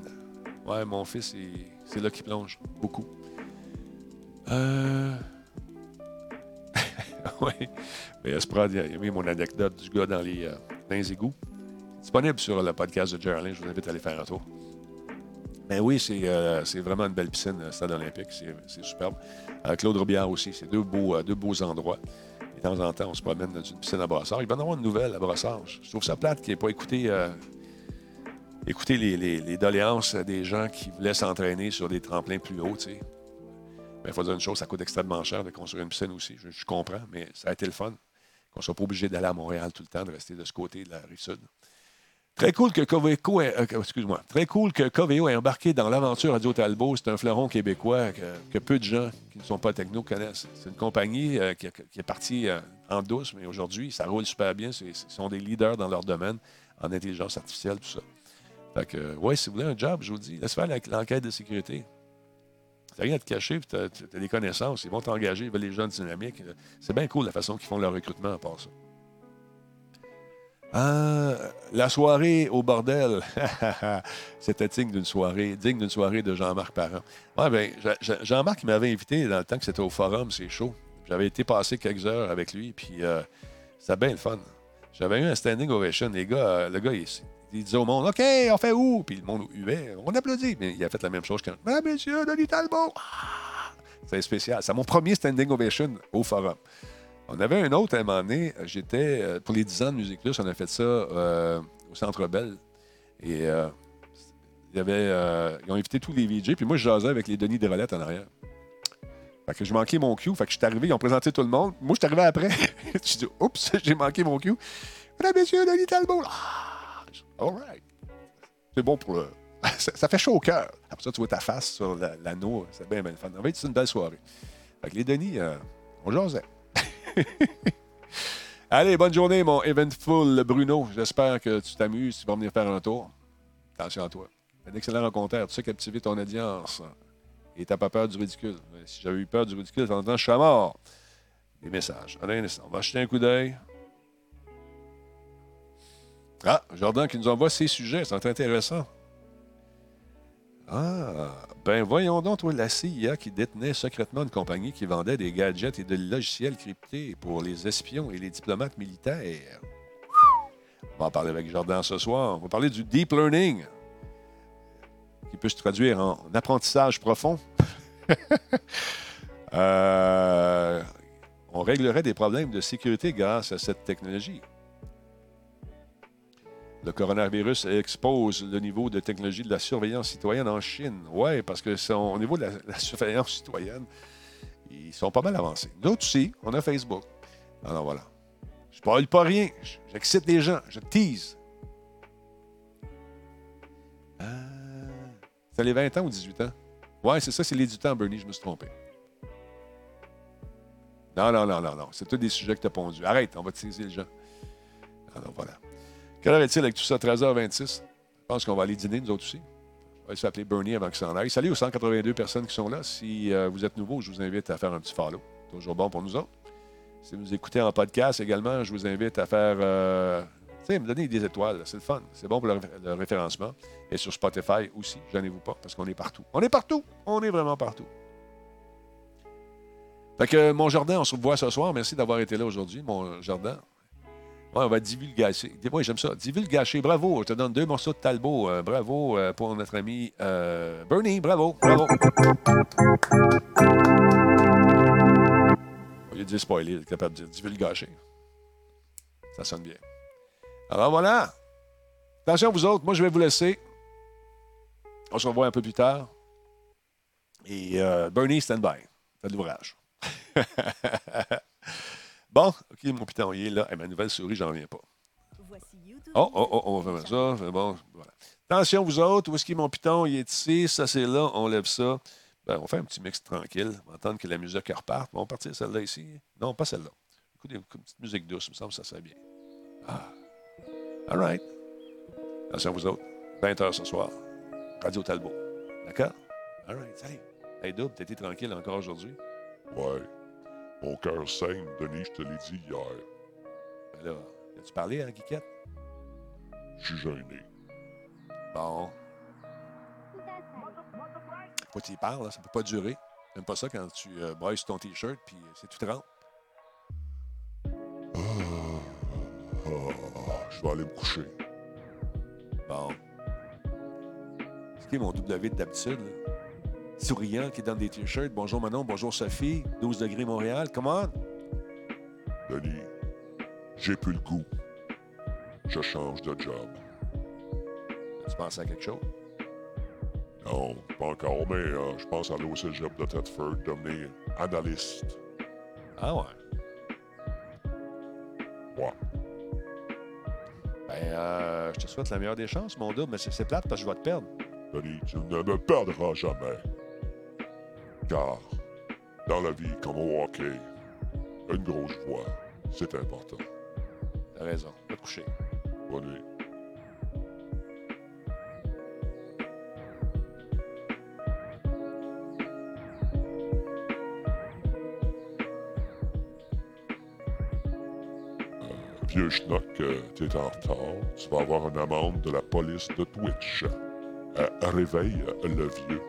Ouais, mon fils, il- c'est là qu'il plonge beaucoup. Euh... oui. Mais Esprod, il a aimé mon anecdote du gars dans les, euh, égouts. Disponible sur le podcast de Geraldine. Je vous invite à aller faire un tour. Mais oui, c'est euh, c'est vraiment une belle piscine, le Stade olympique. C'est superbe. Euh, Claude Robillard aussi. C'est deux beaux, euh, deux beaux endroits. De temps en temps, on se promène dans une piscine à Brossard. Il va y avoir une nouvelle à Brossard. Je trouve ça plate qu'il n'ait pas écouté, euh, écouté les, doléances des gens qui voulaient s'entraîner sur des tremplins plus hauts. il faut dire une chose, ça coûte extrêmement cher de construire une piscine aussi. Je, je comprends, mais ça a été le fun qu'on ne soit pas obligé d'aller à Montréal tout le temps, de rester de ce côté de la rive sud. Très cool que Coveco ait, euh, Coveo embarqué dans l'aventure Radio Talbot. C'est un fleuron québécois que, peu de gens qui ne sont pas techno connaissent. C'est une compagnie euh, qui, est partie euh, en douce, mais aujourd'hui, ça roule super bien. Ils sont des leaders dans leur domaine en intelligence artificielle, tout ça. Fait que, ouais, si vous voulez un job, je vous dis, laisse faire l'enquête de sécurité. T'as rien à te cacher, puis t'as, t'as des connaissances. Ils vont t'engager, ils veulent les jeunes dynamiques. C'est bien cool la façon qu'ils font leur recrutement à part ça. Ah, la soirée au bordel. C'était digne d'une soirée, digne d'une soirée de Jean-Marc Parent. Ouais, ben, Je- Je- Jean-Marc m'avait invité dans le temps que c'était au forum, c'est chaud. J'avais été passer quelques heures avec lui, puis euh, c'était bien le fun. J'avais eu un standing ovation. Les gars, euh, le gars, il, il disait au monde OK, on fait où Puis le monde huait. On applaudit. Mais il a fait la même chose quand Ah, monsieur, Denis Talbot Ah! C'est spécial. C'est mon premier standing ovation au forum. On avait un autre à un moment donné. J'étais, euh, pour les 10 ans de Musique Plus, on a fait ça euh, au Centre Bell. Et euh, ils ont invité tous les VJ. Puis moi, je jasais avec les Denis Desrollettes en arrière. Fait que je manquais mon cue. Fait que je suis arrivé, ils ont présenté tout le monde. Moi, je suis arrivé après. je dis, oups, j'ai manqué mon cue. Mesdames, messieurs, Denis Talbot. Ah, all right. C'est bon pour le. ça, fait chaud au cœur. Après ça, tu vois ta face sur la- l'anneau. c'est bien, bien fun. En fait, c'est une belle soirée. Fait que les Denis, on jasait. Allez, bonne journée, mon Eventful Bruno. J'espère que tu t'amuses. Tu vas venir faire un tour. Attention à toi. Un excellent rencontre. Tu sais captiver ton audience. Et t'as pas peur du ridicule. Si j'avais eu peur du ridicule, en temps, je serais mort. Des messages. Allez. On va jeter un coup d'œil. Ah, Jordan qui nous envoie ses sujets. C'est intéressant. Ah, ben voyons donc, toi, la CIA qui détenait secrètement une compagnie qui vendait des gadgets et des logiciels cryptés pour les espions et les diplomates militaires. On va en parler avec Jordan ce soir. On va parler du deep learning, qui peut se traduire en apprentissage profond. Euh, on réglerait des problèmes de sécurité grâce à cette technologie. Le coronavirus expose le niveau de technologie de la surveillance citoyenne en Chine. Oui, parce que au niveau de la, la surveillance citoyenne, ils sont pas mal avancés. D'autres aussi, on a Facebook. Alors voilà. Je parle pas rien. J'excite les gens. Je tease. Ah. C'est les 20 ans ou 18 ans? Ouais, c'est ça, c'est les 18 ans, Bernie, je me suis trompé. Non, non, non, non, non. C'est tous des sujets que tu as pondus. Arrête, on va teaser les gens. Alors voilà. Quelle heure est-il avec tout ça? 13h26. Je pense qu'on va aller dîner, nous autres aussi. On va s'appeler Bernie avant qu'il s'en aille. Salut aux 182 personnes qui sont là. Si euh, vous êtes nouveau, je vous invite à faire un petit follow. Toujours bon pour nous autres. Si vous écoutez en podcast également, je vous invite à faire. Euh, tu sais, me donner des étoiles. C'est le fun. C'est bon pour le, référencement. Et sur Spotify aussi, gênez-vous pas, parce qu'on est partout. On est partout. On est vraiment partout. Fait que, mon jardin, on se revoit ce soir. Merci d'avoir été là aujourd'hui, mon jardin. On va divulgacher. Oui, j'aime ça. Divulgacher. Bravo. Je te donne deux morceaux de Talbot. Euh, bravo euh, pour notre ami euh, Bernie. Bravo. Bravo. Au lieu de spoiler, il est capable de dire divulgacher. Ça sonne bien. Alors voilà. Attention, vous autres. Moi, je vais vous laisser. On se revoit un peu plus tard. Et Bernie, stand by. T'as de l'ouvrage. bon, OK, mon piton, il est là. Et ma nouvelle souris, j'en reviens pas. Oh, oh, oh, on va faire ça. Bon. Voilà. Attention, vous autres, où est-ce qu'il est mon piton? Il est ici, ça c'est là, on lève ça. Ben, on fait un petit mix tranquille. On va attendre que la musique reparte. On va partir celle-là ici. Non, pas celle-là. Écoutez, une petite musique douce, il me semble que ça serait bien. Ah. All right. Attention, vous autres. 20h ce soir. Radio Talbot. D'accord? All right, salut. Hey, Double, t'étais tranquille encore aujourd'hui? Ouais. Mon cœur saigne, Denis, je te l'ai dit hier. Ben là, as-tu parlé à Guiquette? Je suis gêné. Bon. Faut que tu y parles, là, ça peut pas durer. J'aime pas ça quand tu euh, brailles sur ton T-shirt puis euh, c'est tout trempe. Ah, je vais aller me coucher. Bon. C'est qui mon W d'habitude? là? Souriant qui donne des T-shirts. Bonjour Manon, bonjour Sophie. 12 degrés Montréal. Come on. Denis, j'ai plus le goût. Je change de job. Tu penses à quelque chose? Non, pas encore, mais euh, je pense aller au cégep de Thetford devenir analyste. Ah ouais. Ouais. Ben, euh, je te souhaite la meilleure des chances, mon double, mais c'est c'est plate parce que je vais te perdre. Denis, tu ne me perdras jamais. Car, dans la vie, comme au hockey, une grosse voix, c'est important. T'as raison. Va te coucher. Bonne nuit. Euh, Vieux schnock, euh, t'es en retard. Tu vas avoir une amende de la police de Twitch. Euh, réveille le vieux.